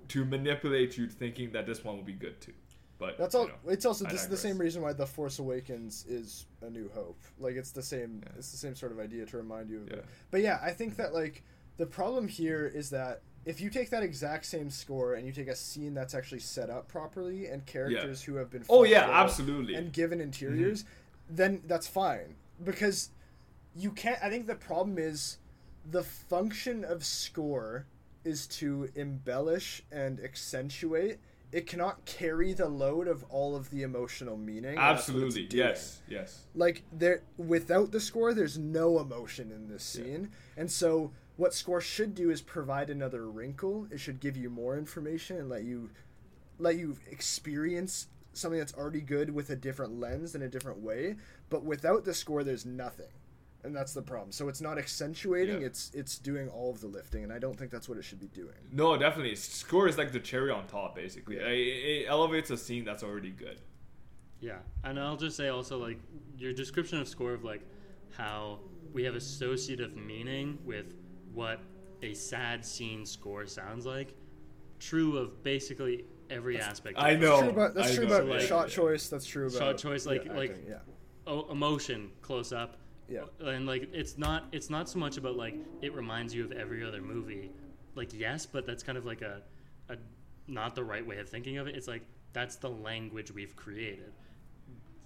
to manipulate you thinking that this one will be good too. But That's you all. know, it's also just the same reason why the Force Awakens is a New Hope. Like it's the same. Yeah. It's the same sort of idea to remind you of Yeah. it. But yeah, I think that like the problem here is that if you take that exact same score and you take a scene that's actually set up properly and characters who have been Oh yeah, absolutely. and given mm-hmm. interiors, then that's fine because you can't. I think the problem is the function of score is to embellish and accentuate. It cannot carry the load of all of the emotional meaning. and that's what it's Absolutely. Yes. Yes. Like there, without the score, there's no emotion in this Yeah. scene, and so what score should do is provide another wrinkle. It should give you more information and let you, let you experience something that's already good with a different lens in a different way. But without the score, there's nothing, and that's the problem. So it's not accentuating; Yeah. it's it's doing all of the lifting, and I don't think that's what it should be doing. No, definitely. Score is like the cherry on top, basically. Yeah. It, it elevates a scene that's already good. Yeah, and I'll just say also like your description of score of like how we have associative meaning with what a sad scene score sounds like. True of basically every aspect. Of I know. That's true about, that's true know, about like- shot choice. That's true about Shot choice, like- yeah, like- acting, yeah. oh, emotion close up. Yeah. And like it's not it's not so much about like it reminds you of every other movie. Like yes, but that's kind of like a a not the right way of thinking of it. It's like that's the language we've created.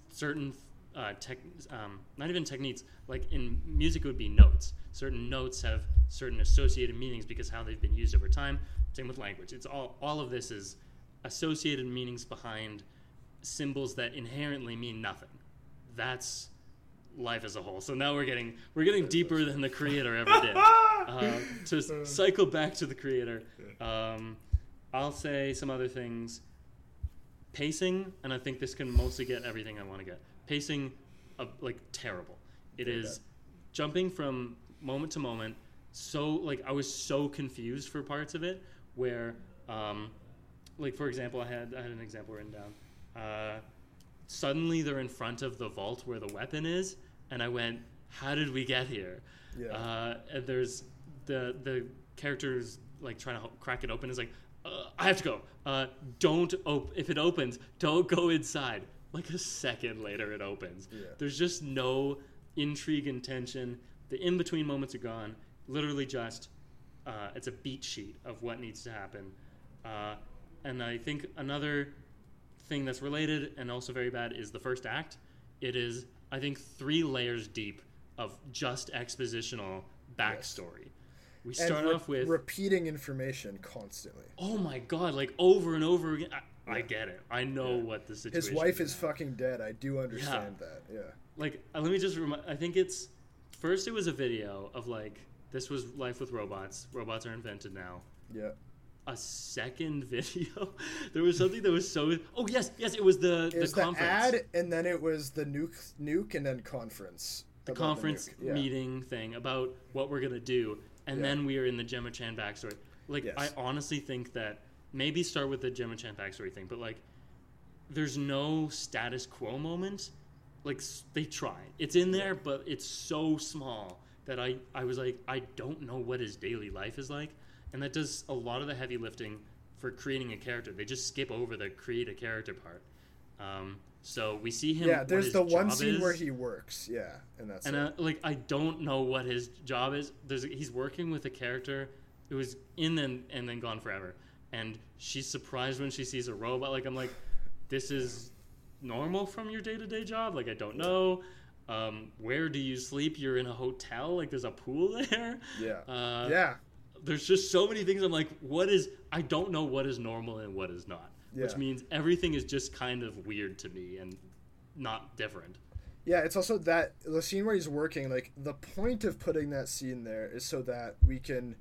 Certain uh, tech, um, not even techniques. Like in music, it would be notes. Certain notes have certain associated meanings because how they've been used over time. Same with language. It's all all of this is associated meanings behind symbols that inherently mean nothing. That's life as a whole. So now we're getting we're getting deeper than the creator ever did. Uh, to cycle back to the creator, um, I'll say some other things. Pacing, and I think this can mostly get everything I want to get. Pacing, uh, like terrible. It Very is jumping from moment to moment. So like I was so confused for parts of it where, um, like for example, I had I had an example written down. Uh, suddenly they're in front of the vault where the weapon is, and I went, "How did we get here?" Yeah. Uh, and there's the the characters like trying to crack it open is like, uh, "I have to go. Uh, don't op- if it opens, don't go inside." Like a second later, it opens. Yeah. There's just no intrigue and tension. The in between moments are gone. Literally just uh, it's a beat sheet of what needs to happen. Uh, and I think another thing that's related and also very bad is the first act. It is, I think, three layers deep of just expositional backstory. We And start re- off with, repeating information constantly. oh my god, like over and over again. I, I get it. I know Yeah. what the situation. His wife is fucking dead. I do understand that. Yeah. like uh, let me just remind i think it's first it was a video of like this was life with robots robots are invented now Yeah. a second video there was something that was so oh yes yes it was the It the was the, conference ad, and then it was the nuke, nuke, and then conference. the conference. Yeah. meeting thing about what we're gonna do and Yeah. then we are in the gemma chan backstory like Yes. i honestly think that maybe start with the gemma chan backstory thing but like there's no status quo moment like they try it's in there but it's so small that i i was like i don't know what his daily life is like and that does a lot of the heavy lifting for creating a character they just skip over the create a character part um, so we see him Yeah, there's the one scene where he works. Yeah, and that's And it. uh, like I don't know what his job is. There's he's working with a character who is in and and then gone forever. And she's surprised when she sees a robot. Like I'm like, this is normal from your day to day job. Like I don't know. Um, where do you sleep? You're in a hotel. Like there's a pool there. yeah. Uh, yeah. There's just so many things. I'm like, what is? I don't know what is normal and what is not. Which means everything is just kind of weird to me and not different. Yeah, it's also that the scene where he's working. Like the point of putting that scene there is so that we can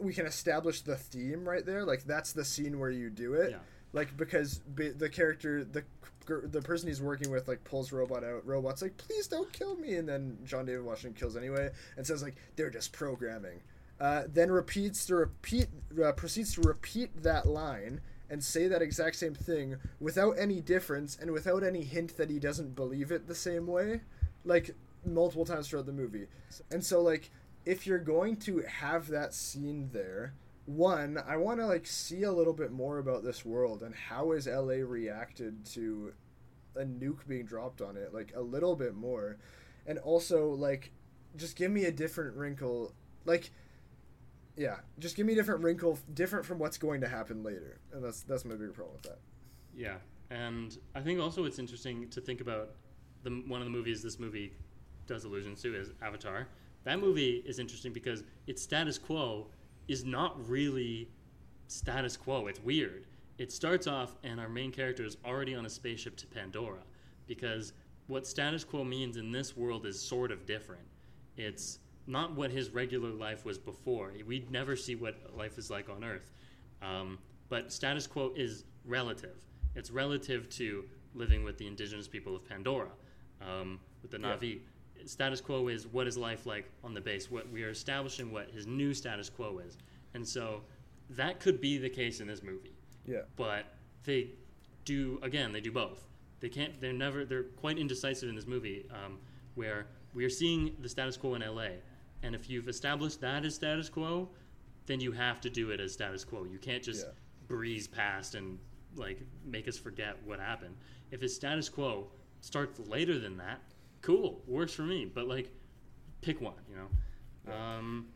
we can establish the theme right there. Like that's the scene where you do it. Yeah. Like because be, the character the the person he's working with like pulls robot out. Robot's like, please don't kill me, and then John David Washington kills anyway, and says like they're just programming. Uh, then repeats to repeat uh, proceeds to repeat that line and say that exact same thing without any difference and without any hint that he doesn't believe it the same way like multiple times throughout the movie and so like if you're going to have that scene there one i want to like see a little bit more about this world and how is la reacted to a nuke being dropped on it like a little bit more. And also like just give me a different wrinkle like yeah just give me a different wrinkle different from what's going to happen later. And that's that's my bigger problem with that. Yeah, and I think also it's interesting to think about the one of the movies this movie does allusions to is Avatar. That movie is interesting because its status quo is not really status quo. It's weird. It starts off and our main character is already on a spaceship to Pandora because what status quo means in this world is sort of different. It's not what his regular life was before. We'd never see what life is like on Earth. Um, but status quo is relative. it's relative to living with the indigenous people of Pandora, um, with the Yeah. Status quo is what is life like on the base. What we are establishing what his new status quo is, and so that could be the case in this movie. Yeah. But they do again. They do both. They can't. They're never. They're quite indecisive in this movie, um, where we are seeing the status quo in LA, and if you've established that as status quo, then you have to do it as status quo. You can't just Yeah. breeze past and like make us forget what happened. If it's status quo starts later than that, cool, works for me. But like, pick one. You know. Um,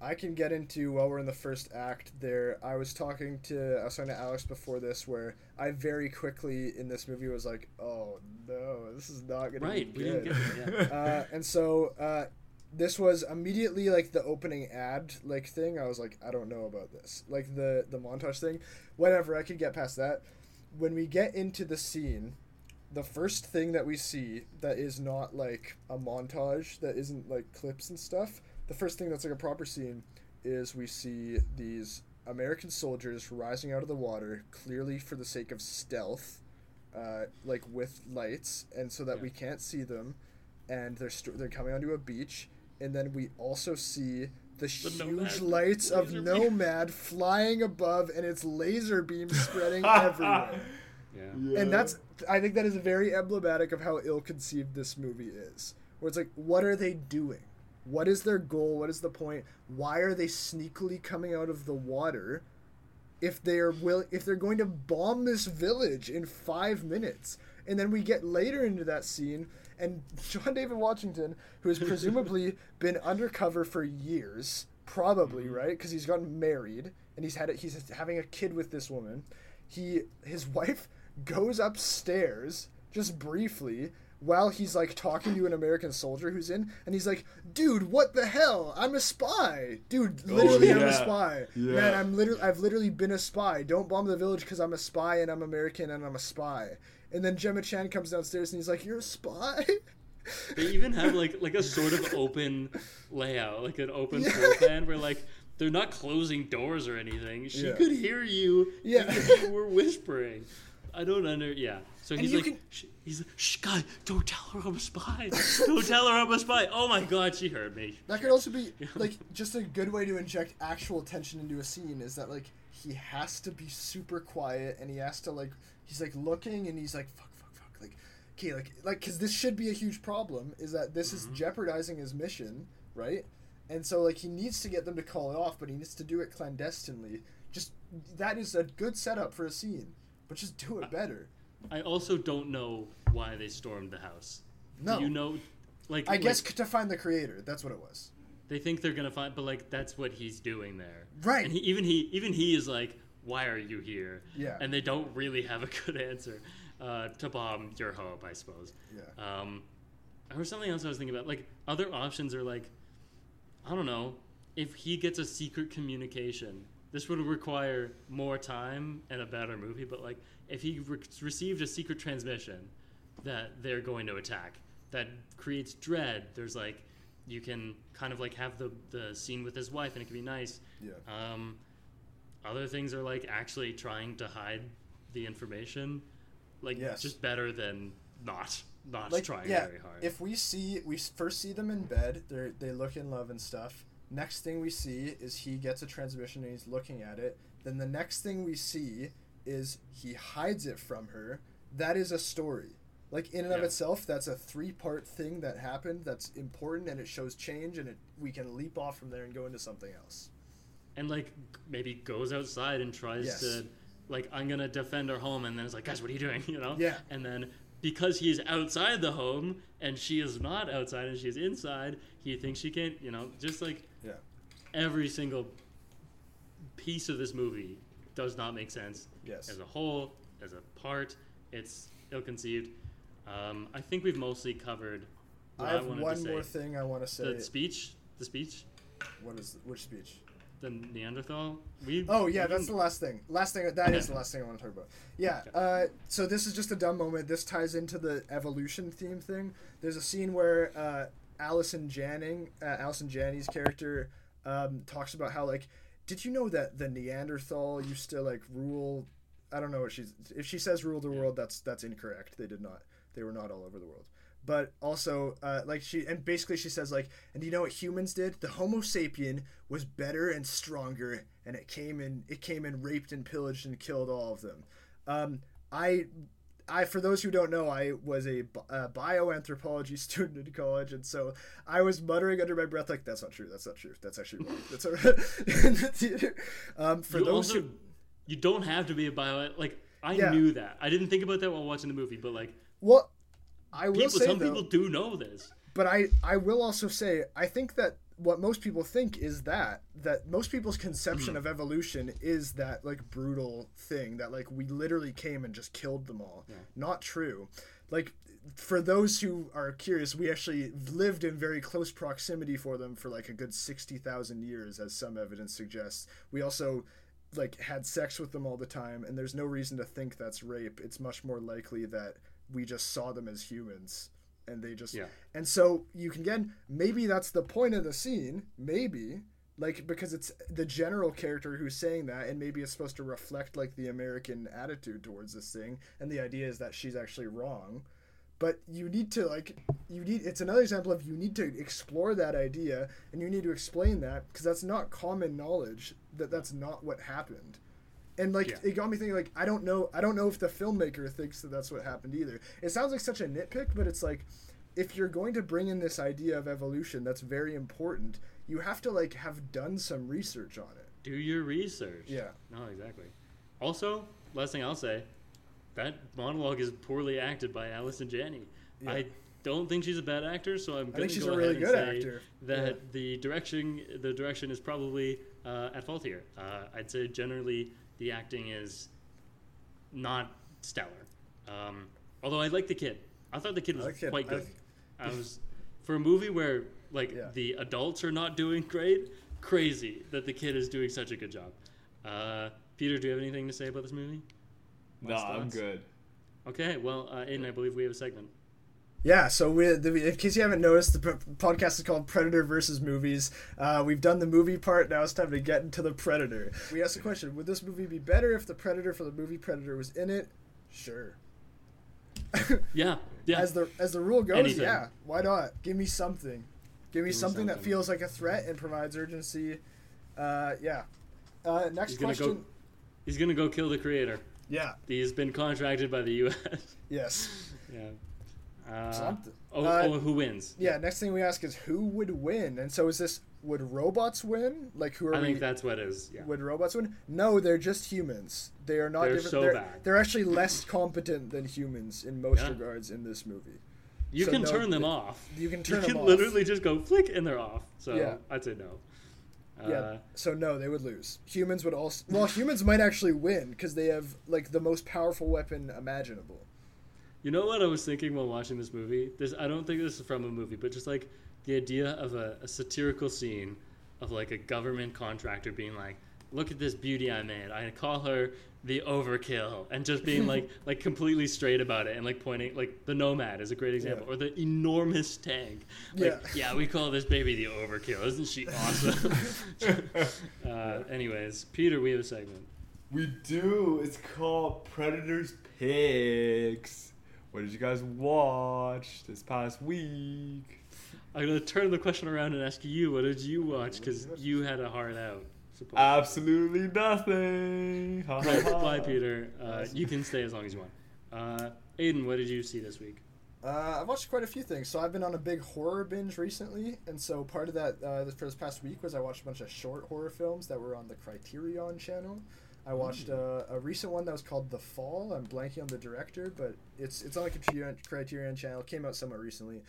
I can get into while we're in the first act there. I was talking to I was talking to Alex before this where I very quickly in this movie was like, Oh no, this is not gonna right. be We good. didn't get it. Yeah. uh, and so uh, this was immediately like the opening ad like thing. I was like, I don't know about this. Like the the montage thing, whatever. I could get past that. When we get into the scene, the first thing that we see that is not like a montage, that isn't like clips and stuff. The first thing that's like a proper scene is we see these American soldiers rising out of the water, clearly for the sake of stealth, uh, like with lights, and so that Yeah. we can't see them and they're st- they're coming onto a beach, and then we also see the, huge Nomad lights of beam. Nomad flying above, and its laser beam spreading everywhere. Yeah. And that's I think that is very emblematic of how ill-conceived this movie is. Where it's like, what are they doing? What is their goal? What is the point? Why are they sneakily coming out of the water? If they're will, if they're going to bomb this village in five minutes, and then we get later into that scene, and John David Washington, who has presumably been undercover for years, probably mm-hmm. right, because he's gotten married and he's had it, he's having a kid with this woman. He his wife goes upstairs just briefly while he's like talking to an American soldier who's in, and he's like, "Dude, what the hell? I'm a spy, dude. Oh, literally, I'm a spy. Yeah. Man, I'm literally, I've literally been a spy. Don't bomb the village because I'm a spy and I'm American and I'm a spy." And then Gemma Chan comes downstairs and he's like, "You're a spy." They even have like like a sort of open layout, like an open Yeah. floor plan where like they're not closing doors or anything. She Yeah. could hear you. Yeah. you were whispering. I don't under. Yeah. So And he's like, can- sh- he's like, shh, guy, don't tell her I'm a spy. don't tell her I'm a spy. Oh my god, she heard me. That could also be like just a good way to inject actual tension into a scene is that like he has to be super quiet and he has to like he's like looking and he's like fuck fuck fuck like okay like like because this should be a huge problem is that this is mm-hmm. jeopardizing his mission right and so like he needs to get them to call it off but he needs to do it clandestinely just that is a good setup for a scene but just do it better I also don't know why they stormed the house. no Do you know? Like I like, guess to find the creator that's what it was they think they're gonna find, but like that's what he's doing there. Right. And he, even he even he is like, why are you here? Yeah. And they don't really have a good answer uh, to bomb your home, I suppose. yeah Um, or something else I was thinking about. Like other options are like, I don't know, if he gets a secret communication. This would require more time and a better movie. But like, if he re- received a secret transmission that they're going to attack, that creates dread. There's like, you can kind of like have the the scene with his wife, and it can be nice. yeah Um, other things are like actually trying to hide the information, like Yes. just better than not not like trying yeah very hard. if we see we first see them in bed they they look in love and stuff next thing we see is he gets a transmission and he's looking at it then the next thing we see is he hides it from her that is a story like in and of itself that's a three part thing that happened that's important and it shows change and it we can leap off from there and go into something else and like maybe goes outside and tries Yes. to like I'm gonna defend our home, and then it's like, guys, what are you doing? You know? Yeah. And then because he's outside the home and she is not outside and she's inside, he thinks she can't. You know, just like yeah every single piece of this movie does not make sense yes as a whole, as a part. It's ill-conceived. Um, I think we've mostly covered. What i have wanted one to say. more thing i want to say The speech, the speech, what is which speech the Neanderthal. We. Oh yeah, we that's the last thing. Last thing that is the last thing I want to talk about. Yeah. Uh, so this is just a dumb moment. This ties into the evolution theme thing. There's a scene where uh, Allison Janning, uh, Allison Janney's character, um, talks about how like, did you know that the Neanderthal used to like rule I don't know what she's. If she says rule the world, that's that's incorrect. They did not. They were not all over the world. But also, uh, like she and basically she says like, and you know what humans did? The Homo sapien was better and stronger, and it came and it came and raped and pillaged and killed all of them. Um, I I, for those who don't know, I was a, a, bioanthropology student in college, and so I was muttering under my breath, like, "That's not true. That's not true. That's actually wrong." That's the. Um, for you those also, who, you don't have to be a bio. Like I Yeah. knew that. I didn't think about that while watching the movie, but like well, I will people, say some though, people do know this. but I, I will also say, I think that what most people think is that that most people's conception mm-hmm. of evolution is that like brutal thing that like we literally came and just killed them all. Not true. Like for those who are curious, we actually lived in very close proximity for them for like a good 60,000 years as some evidence suggests. We also like had sex with them all the time and there's no reason to think that's rape. It's much more likely that we just saw them as humans and they just Yeah. and so you can again maybe that's the point of the scene maybe like because it's the general character who's saying that and maybe it's supposed to reflect like the american attitude towards this thing and the idea is that she's actually wrong but you need to like you need it's another example of you need to explore that idea and you need to explain that because that's not common knowledge that that's not what happened and like Yeah. it got me thinking like i don't know i don't know if the filmmaker thinks that that's what happened either it sounds like such a nitpick but it's like if you're going to bring in this idea of evolution that's very important you have to like have done some research on it Do your research. Yeah. No, exactly. Also, last thing I'll say, that monologue is poorly acted by Allison Janney. Yeah. I don't think she's a bad actor, so I'm going to go a really ahead good and say actor. that Yeah. the direction the direction is probably uh, at fault here. Uh, I'd say generally the acting is not stellar. Um, although I like the kid. I thought the kid was like it. quite I good. like- I was for a movie where like Yeah. the adults are not doing great. Crazy that the kid is doing such a good job. Uh, Peter, do you have anything to say about this movie? No, Last I'm good. Okay, well, uh, Aiden, I believe we have a segment. Yeah, so we, the, in case you haven't noticed, the p- podcast is called Predator versus Movies. Uh, we've done the movie part. Now it's time to get into the Predator. We asked the question: Would this movie be better if the Predator for the movie Predator was in it? Sure. Yeah, yeah. As the as the rule goes, Anything. yeah. Why not? Give me something. Give me me something, that feels like a threat and provides urgency. Uh, yeah. Uh, next He's gonna question. go- He's gonna go kill the creator. Yeah. He's been contracted by the U.S. Yes. yeah. Uh, Something. Oh, Uh, oh, who wins? Yeah. Next thing we ask is who would win, and so is this would robots win? Like who are I we? think that's what it is. Yeah. Would robots win? No, they're just humans. They are not They're different. so they're, bad. they're actually less competent than humans in most Yeah. regards in this movie. You so can no, turn them th- off. You can turn you them can off. literally just go flick and they're off. So Yeah. I'd say no. Uh, Yeah. So no, they would lose. Humans would also. Well, humans might actually win because they have like the most powerful weapon imaginable. You know what I was thinking while watching this movie? This I don't think this is from a movie, but just like the idea of a, a satirical scene of like a government contractor being like, "Look at this beauty I made. I call her the overkill," and just being like like completely straight about it and like pointing like the Nomad is a great example, Yeah. or the enormous tank. Like, Yeah. yeah, we call this baby the overkill. Isn't she awesome? uh, anyways, Peter, we have a segment. We do. It's called Predators Picks. What did you guys watch this past week? I'm gonna turn the question around and ask you, what did you watch? Because you had a hard out. supposedly. Absolutely nothing. Ha, ha, ha. bye, Peter. Uh, you can stay as long as you want. Uh, Aiden, what did you see this week? Uh, I've watched quite a few things. So I've been on a big horror binge recently, and so part of that uh, for this past week was I watched a bunch of short horror films that were on the Criterion channel. I watched uh, a recent one that was called The Fall. I'm blanking on the director, but it's it's on the Criterion, Criterion channel. Came out somewhat recently.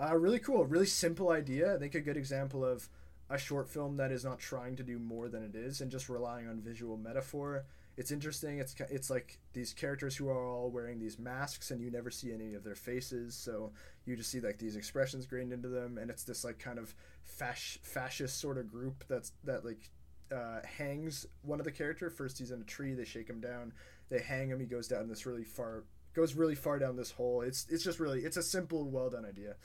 Uh, really cool, really simple idea. I think a good example of a short film that is not trying to do more than it is and just relying on visual metaphor. It's interesting. It's it's like these characters who are all wearing these masks and you never see any of their faces, so you just see like these expressions grained into them, and it's this like kind of fasc- fascist sort of group that's that like uh, hangs one of the character. First he's in a tree, they shake him down, they hang him. He goes down this really far goes really far down this hole. It's it's just really it's a simple, well done idea.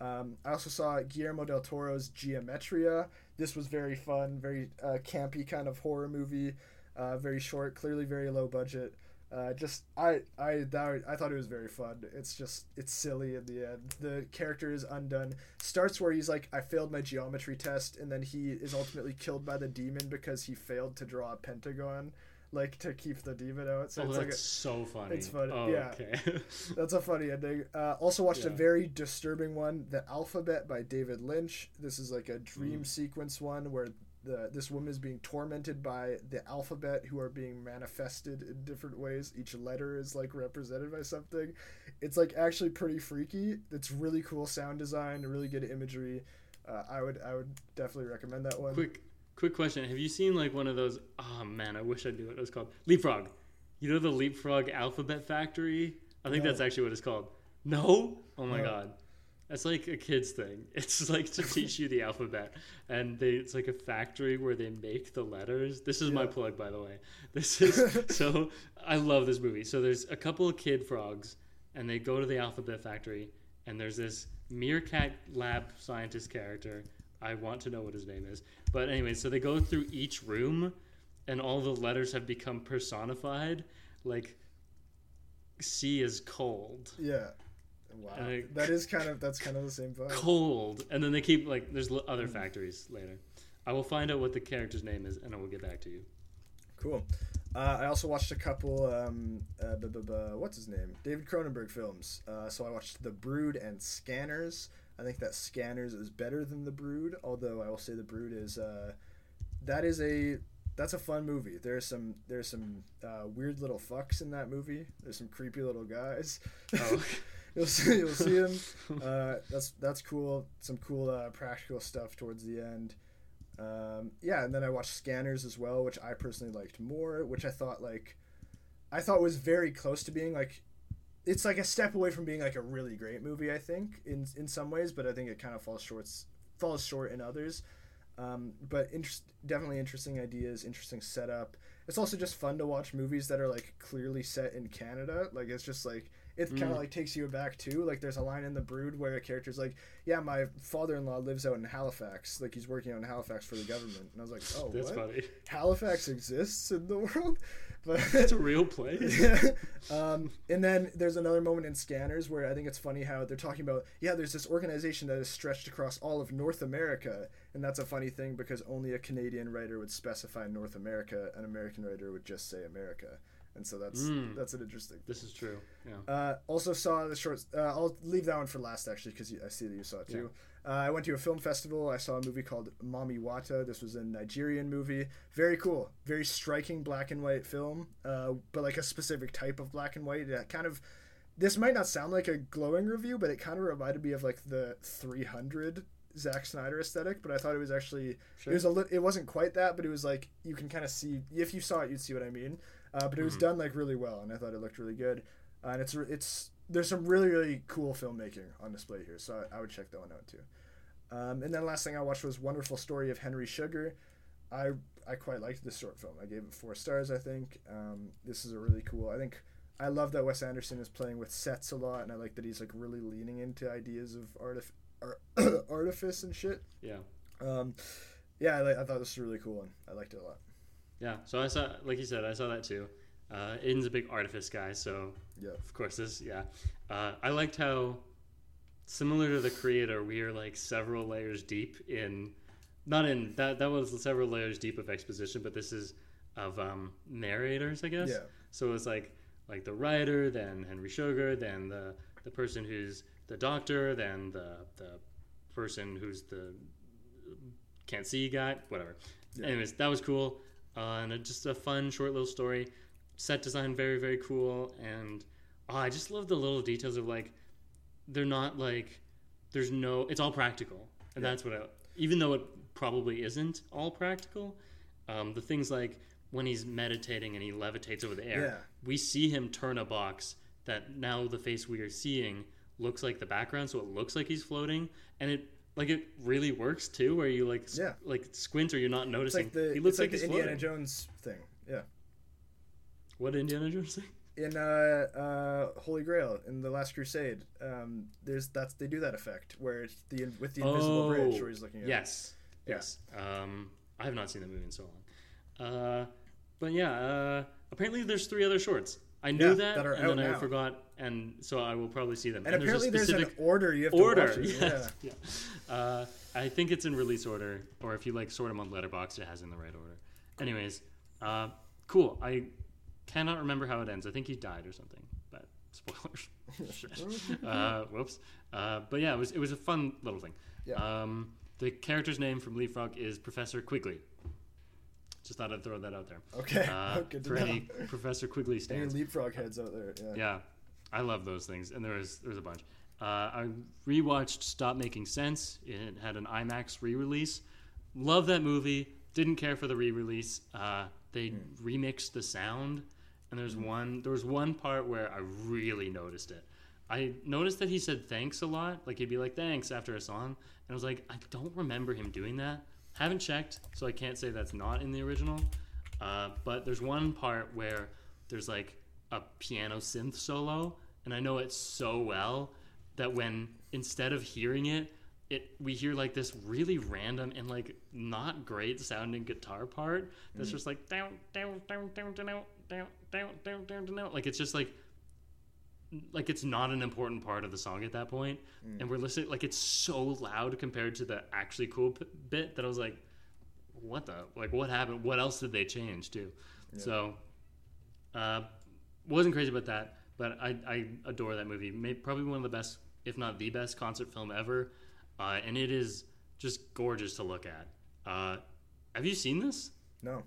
Um, I also saw Guillermo del Toro's Geometria. This was very fun, very uh, campy kind of horror movie. Uh, very short, clearly very low budget. Uh, just I I that, I thought it was very fun. It's just it's silly in the end. The character is undone. Starts where he's like, I failed my geometry test, and then he is ultimately killed by the demon because he failed to draw a pentagon, like to keep the demon out. So oh, it's that's like a, so funny. it's funny, Oh, yeah. okay. that's a funny ending. Uh, also watched a very disturbing one, The Alphabet by David Lynch. This is like a dream Mm. sequence one where the this woman is being tormented by the alphabet who are being manifested in different ways. Each letter is like represented by something. It's like actually pretty freaky. It's really cool sound design, really good imagery. Uh, I would I would definitely recommend that one. quick, quick question: Have you seen like one of those? Oh man, I wish I knew what it was called. Leapfrog. You know the Leapfrog Alphabet Factory? I think No. that's actually what it's called. No? Oh my No. god. That's like a kid's thing. It's like to teach you the alphabet, and they, it's like a factory where they make the letters. This is my plug, by the way. This is so. I love this movie. So there's a couple of kid frogs, and they go to the alphabet factory, and there's this meerkat lab scientist character. I want to know what his name is, but anyway, so they go through each room, and all the letters have become personified. Like C is cold Yeah. Wow. And I- that is kind of that's kind of the same vibe. cold and then they keep like there's other factories later i will find out what the character's name is and i will get back to you Cool. Uh, I also watched a couple. Um, uh, bu- bu- bu- what's his name? David Cronenberg films. Uh, so I watched The Brood and Scanners. I think that Scanners is better than The Brood, although I will say The Brood is. Uh, that is a that's a fun movie. There's some there's some uh, weird little fucks in that movie. There's some creepy little guys. Oh. you'll see you'll see them. Uh, that's that's cool. Some cool uh, practical stuff towards the end. Um, yeah, and then I watched Scanners as well, which I personally liked more. Which I thought like, I thought was very close to being like, it's like a step away from being like a really great movie. I think in in some ways, but I think it kind of falls short falls short in others. Um, but interest, definitely interesting ideas, interesting setup. It's also just fun to watch movies that are like clearly set in Canada. Like it's just like it kind of Mm. like takes you back too. Like there's a line in The Brood where a character's like, "Yeah, my father-in-law lives out in Halifax. Like he's working out in Halifax for the government." And I was like, "Oh, that's what? funny Halifax exists in the world?" But it's a real place yeah. um, and then there's another moment in Scanners where I think it's funny how they're talking about, yeah, there's this organization that is stretched across all of North America. And that's a funny thing because only a Canadian writer would specify North America, an American writer would just say America. And so that's Mm. that's an interesting. this is true yeah Uh, also saw the short. Uh, I'll leave that one for last actually because I see that you saw it too. Uh, I went to a film festival. I saw a movie called Mami Wata. This was a Nigerian movie. Very cool. Very striking black and white film, uh, but like a specific type of black and white. It kind of. This might not sound like a glowing review, but it kind of reminded me of like the 300 Zack Snyder aesthetic. But I thought it was actually Sure. it was a lit. It wasn't quite that, but it was like you can kind of see if you saw it, you'd see what I mean. Uh, but it was Mhm. done like really well, and I thought it looked really good. Uh, and it's it's there's some really really cool filmmaking on display here, so I, I would check that one out too. Um, and then last thing I watched was Wonderful Story of Henry Sugar. I I quite liked this short film. I gave it four stars. I think um, this is a really cool. I think I love that Wes Anderson is playing with sets a lot, and I like that he's like really leaning into ideas of artif- ar- artifice and shit. yeah Um, yeah, I, I thought this was really cool, and I liked it a lot. Yeah so i saw like you said i saw that too uh aiden's a big artifice guy so Yeah. of course this yeah uh, i liked how similar to the creator we are like several layers deep in not in that that was several layers deep of exposition but this is of um narrators i guess Yeah. so it's like like the writer then henry sugar then the the person who's the doctor then the the person who's the can't see guy whatever Yeah. anyways that was cool uh, and a, just a fun short little story set design very very cool and oh, i just love the little details of like they're not like there's no it's all practical and Yeah. that's what i even though it probably isn't all practical um, the things like when he's meditating and he levitates over the air Yeah. we see him turn a box that now the face we are seeing looks like the background so it looks like he's floating and it like it really works too where you like Yeah. like squint or you're not It's noticing like the he looks it's like, like, the Indiana floating. Jones thing. Yeah. what Indiana Jones thing? in uh, uh, Holy Grail in the Last Crusade. Um, there's that's they do that effect where it's the with the invisible bridge where he's looking at. Oh, Yes, Yeah. yes. Um, I have not seen that movie in so long. Uh, but yeah, uh, apparently there's three other shorts. I knew Yeah, that, that and then out I forgot, and so I will probably see them. And, there's a apparently there's, specific an order you have to order. watch it. Yes. Yeah. Uh, I think it's in release order, or if you like sort them on Letterboxd, it has in the right order. Anyways, uh, cool. I cannot remember how it ends. I think he died or something. But spoilers. Uh, whoops. Uh, but yeah, it was it was a fun little thing. Yeah. Um, the character's name from Leaf Leapfrog is Professor Quigley. Just thought I'd throw that out there. Okay, Uh, good for know. any Professor Quigley stands. Any leapfrog heads out there? Yeah. Yeah, I love those things, and there was there was a bunch. Uh, I rewatched Stop Making Sense. It had an IMAX re-release. Love that movie. Didn't care for the re-release. Uh, they remixed the sound, and there's one there was one part where I really noticed it. I noticed that he said thanks a lot. Like he'd be like thanks after a song, and I was like, I don't remember him doing that. Haven't checked, so I can't say that's not in the original. Uh, but there's one part where there's like a piano synth solo, and I know it so well that when instead of hearing it, it we hear like this really random and like not great sounding guitar part that's just like down down down down down down down down down down down like it's just like like it's not an important part of the song at that point. And we're listening like it's so loud compared to the actually cool p- bit that i was like what the like what happened? What else did they change too? So uh wasn't crazy about that but i i adore that movie. May probably one of the best if not the best concert film ever. Uh and it is just gorgeous to look at. Uh have you seen this? No.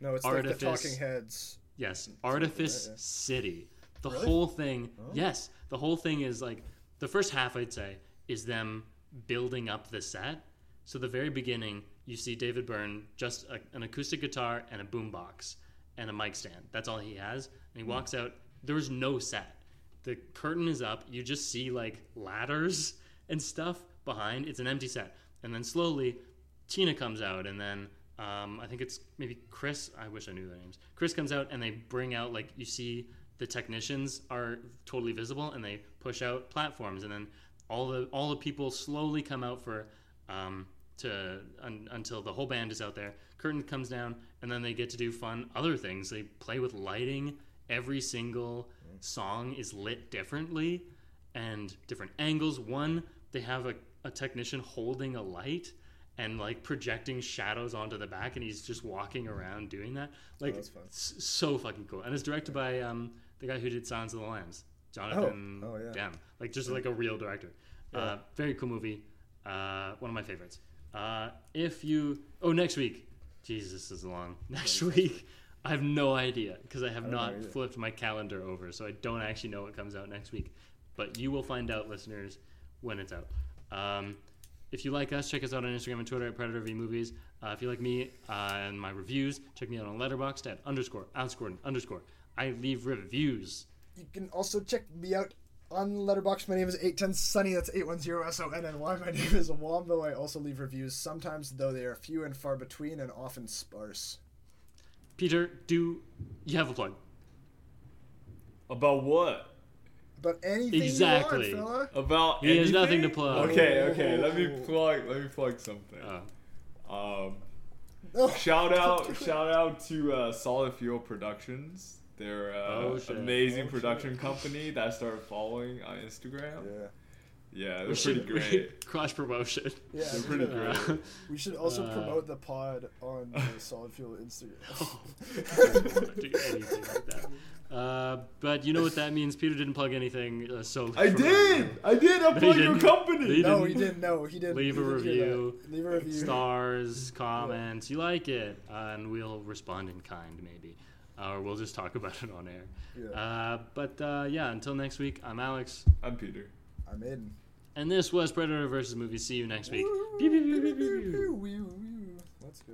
No, it's like the Talking Heads. Yes, Artifice yeah. City. The Really? whole thing. Yes, the whole thing is like the first half. I'd say is them building up the set. So the very beginning, you see David Byrne just a, an acoustic guitar and a boombox and a mic stand. That's all he has. And he walks out. There's no set. The curtain is up. You just see like ladders and stuff behind. It's an empty set. And then slowly, Tina comes out, and then um, I think it's maybe Chris. I wish I knew their names. Chris comes out, and they bring out like you see the technicians are totally visible, and they push out platforms, and then all the all the people slowly come out for um, to un, until the whole band is out there. Curtain comes down, and then they get to do fun other things. They play with lighting. Every single song is lit differently and different angles. One, they have a, a technician holding a light and like projecting shadows onto the back, and he's just walking around doing that. Like, s- so fucking cool. And it's directed by um, the guy who did Silence of the Lambs, Jonathan Oh, yeah. Demme. Like, just like a real director. Uh, very cool movie. Uh, one of my favorites. Uh, if you, oh, next week. Jesus, is long. Next week, I have no idea because I have know not flipped my calendar over, so I don't actually know what comes out next week. But you will find out, listeners, when it's out. Um, if you like us, check us out on Instagram and Twitter at Predator V Movies. Uh, if you like me uh, and my reviews, check me out on Letterboxd at underscore outscored underscore. I leave reviews. You can also check me out on Letterboxd. My name is 810 Sonny. That's 810 S O N N Y. My name is Wombo. I also leave reviews sometimes, though they are few and far between and often sparse. Peter, do you have a plug? About what? About anything Exactly. you want, fella. About He has anything? nothing to plug. Okay, okay. Let me plug. Let me plug something. Uh, Um, Oh, shout out, shout out to uh, Solid Fuel Productions. They're uh, Oh, amazing Oh, shit. production company that I started following on Instagram. yeah. Yeah, they're we pretty should- great. Cross promotion. Yeah, They're we pretty should- great. We should also Uh, promote the pod on the Solid Fuel Instagram. I don't wanna do anything like that. Uh, but you know what that means. Peter didn't plug anything, uh, so I did. I did No, he upload your didn't. company. He no, didn't. he didn't. No, he didn't. Leave he a didn't review. Leave a review. stars, comments. You like it, uh, and we'll respond in kind, maybe, uh, or we'll just talk about it on air. Yeah. Uh, but uh, yeah, until next week, I'm Alex, I'm Peter. I'm in. and this was Predator versus Movie. See you next week. Pew, pew, pew, pew, pew, pew. Let's go.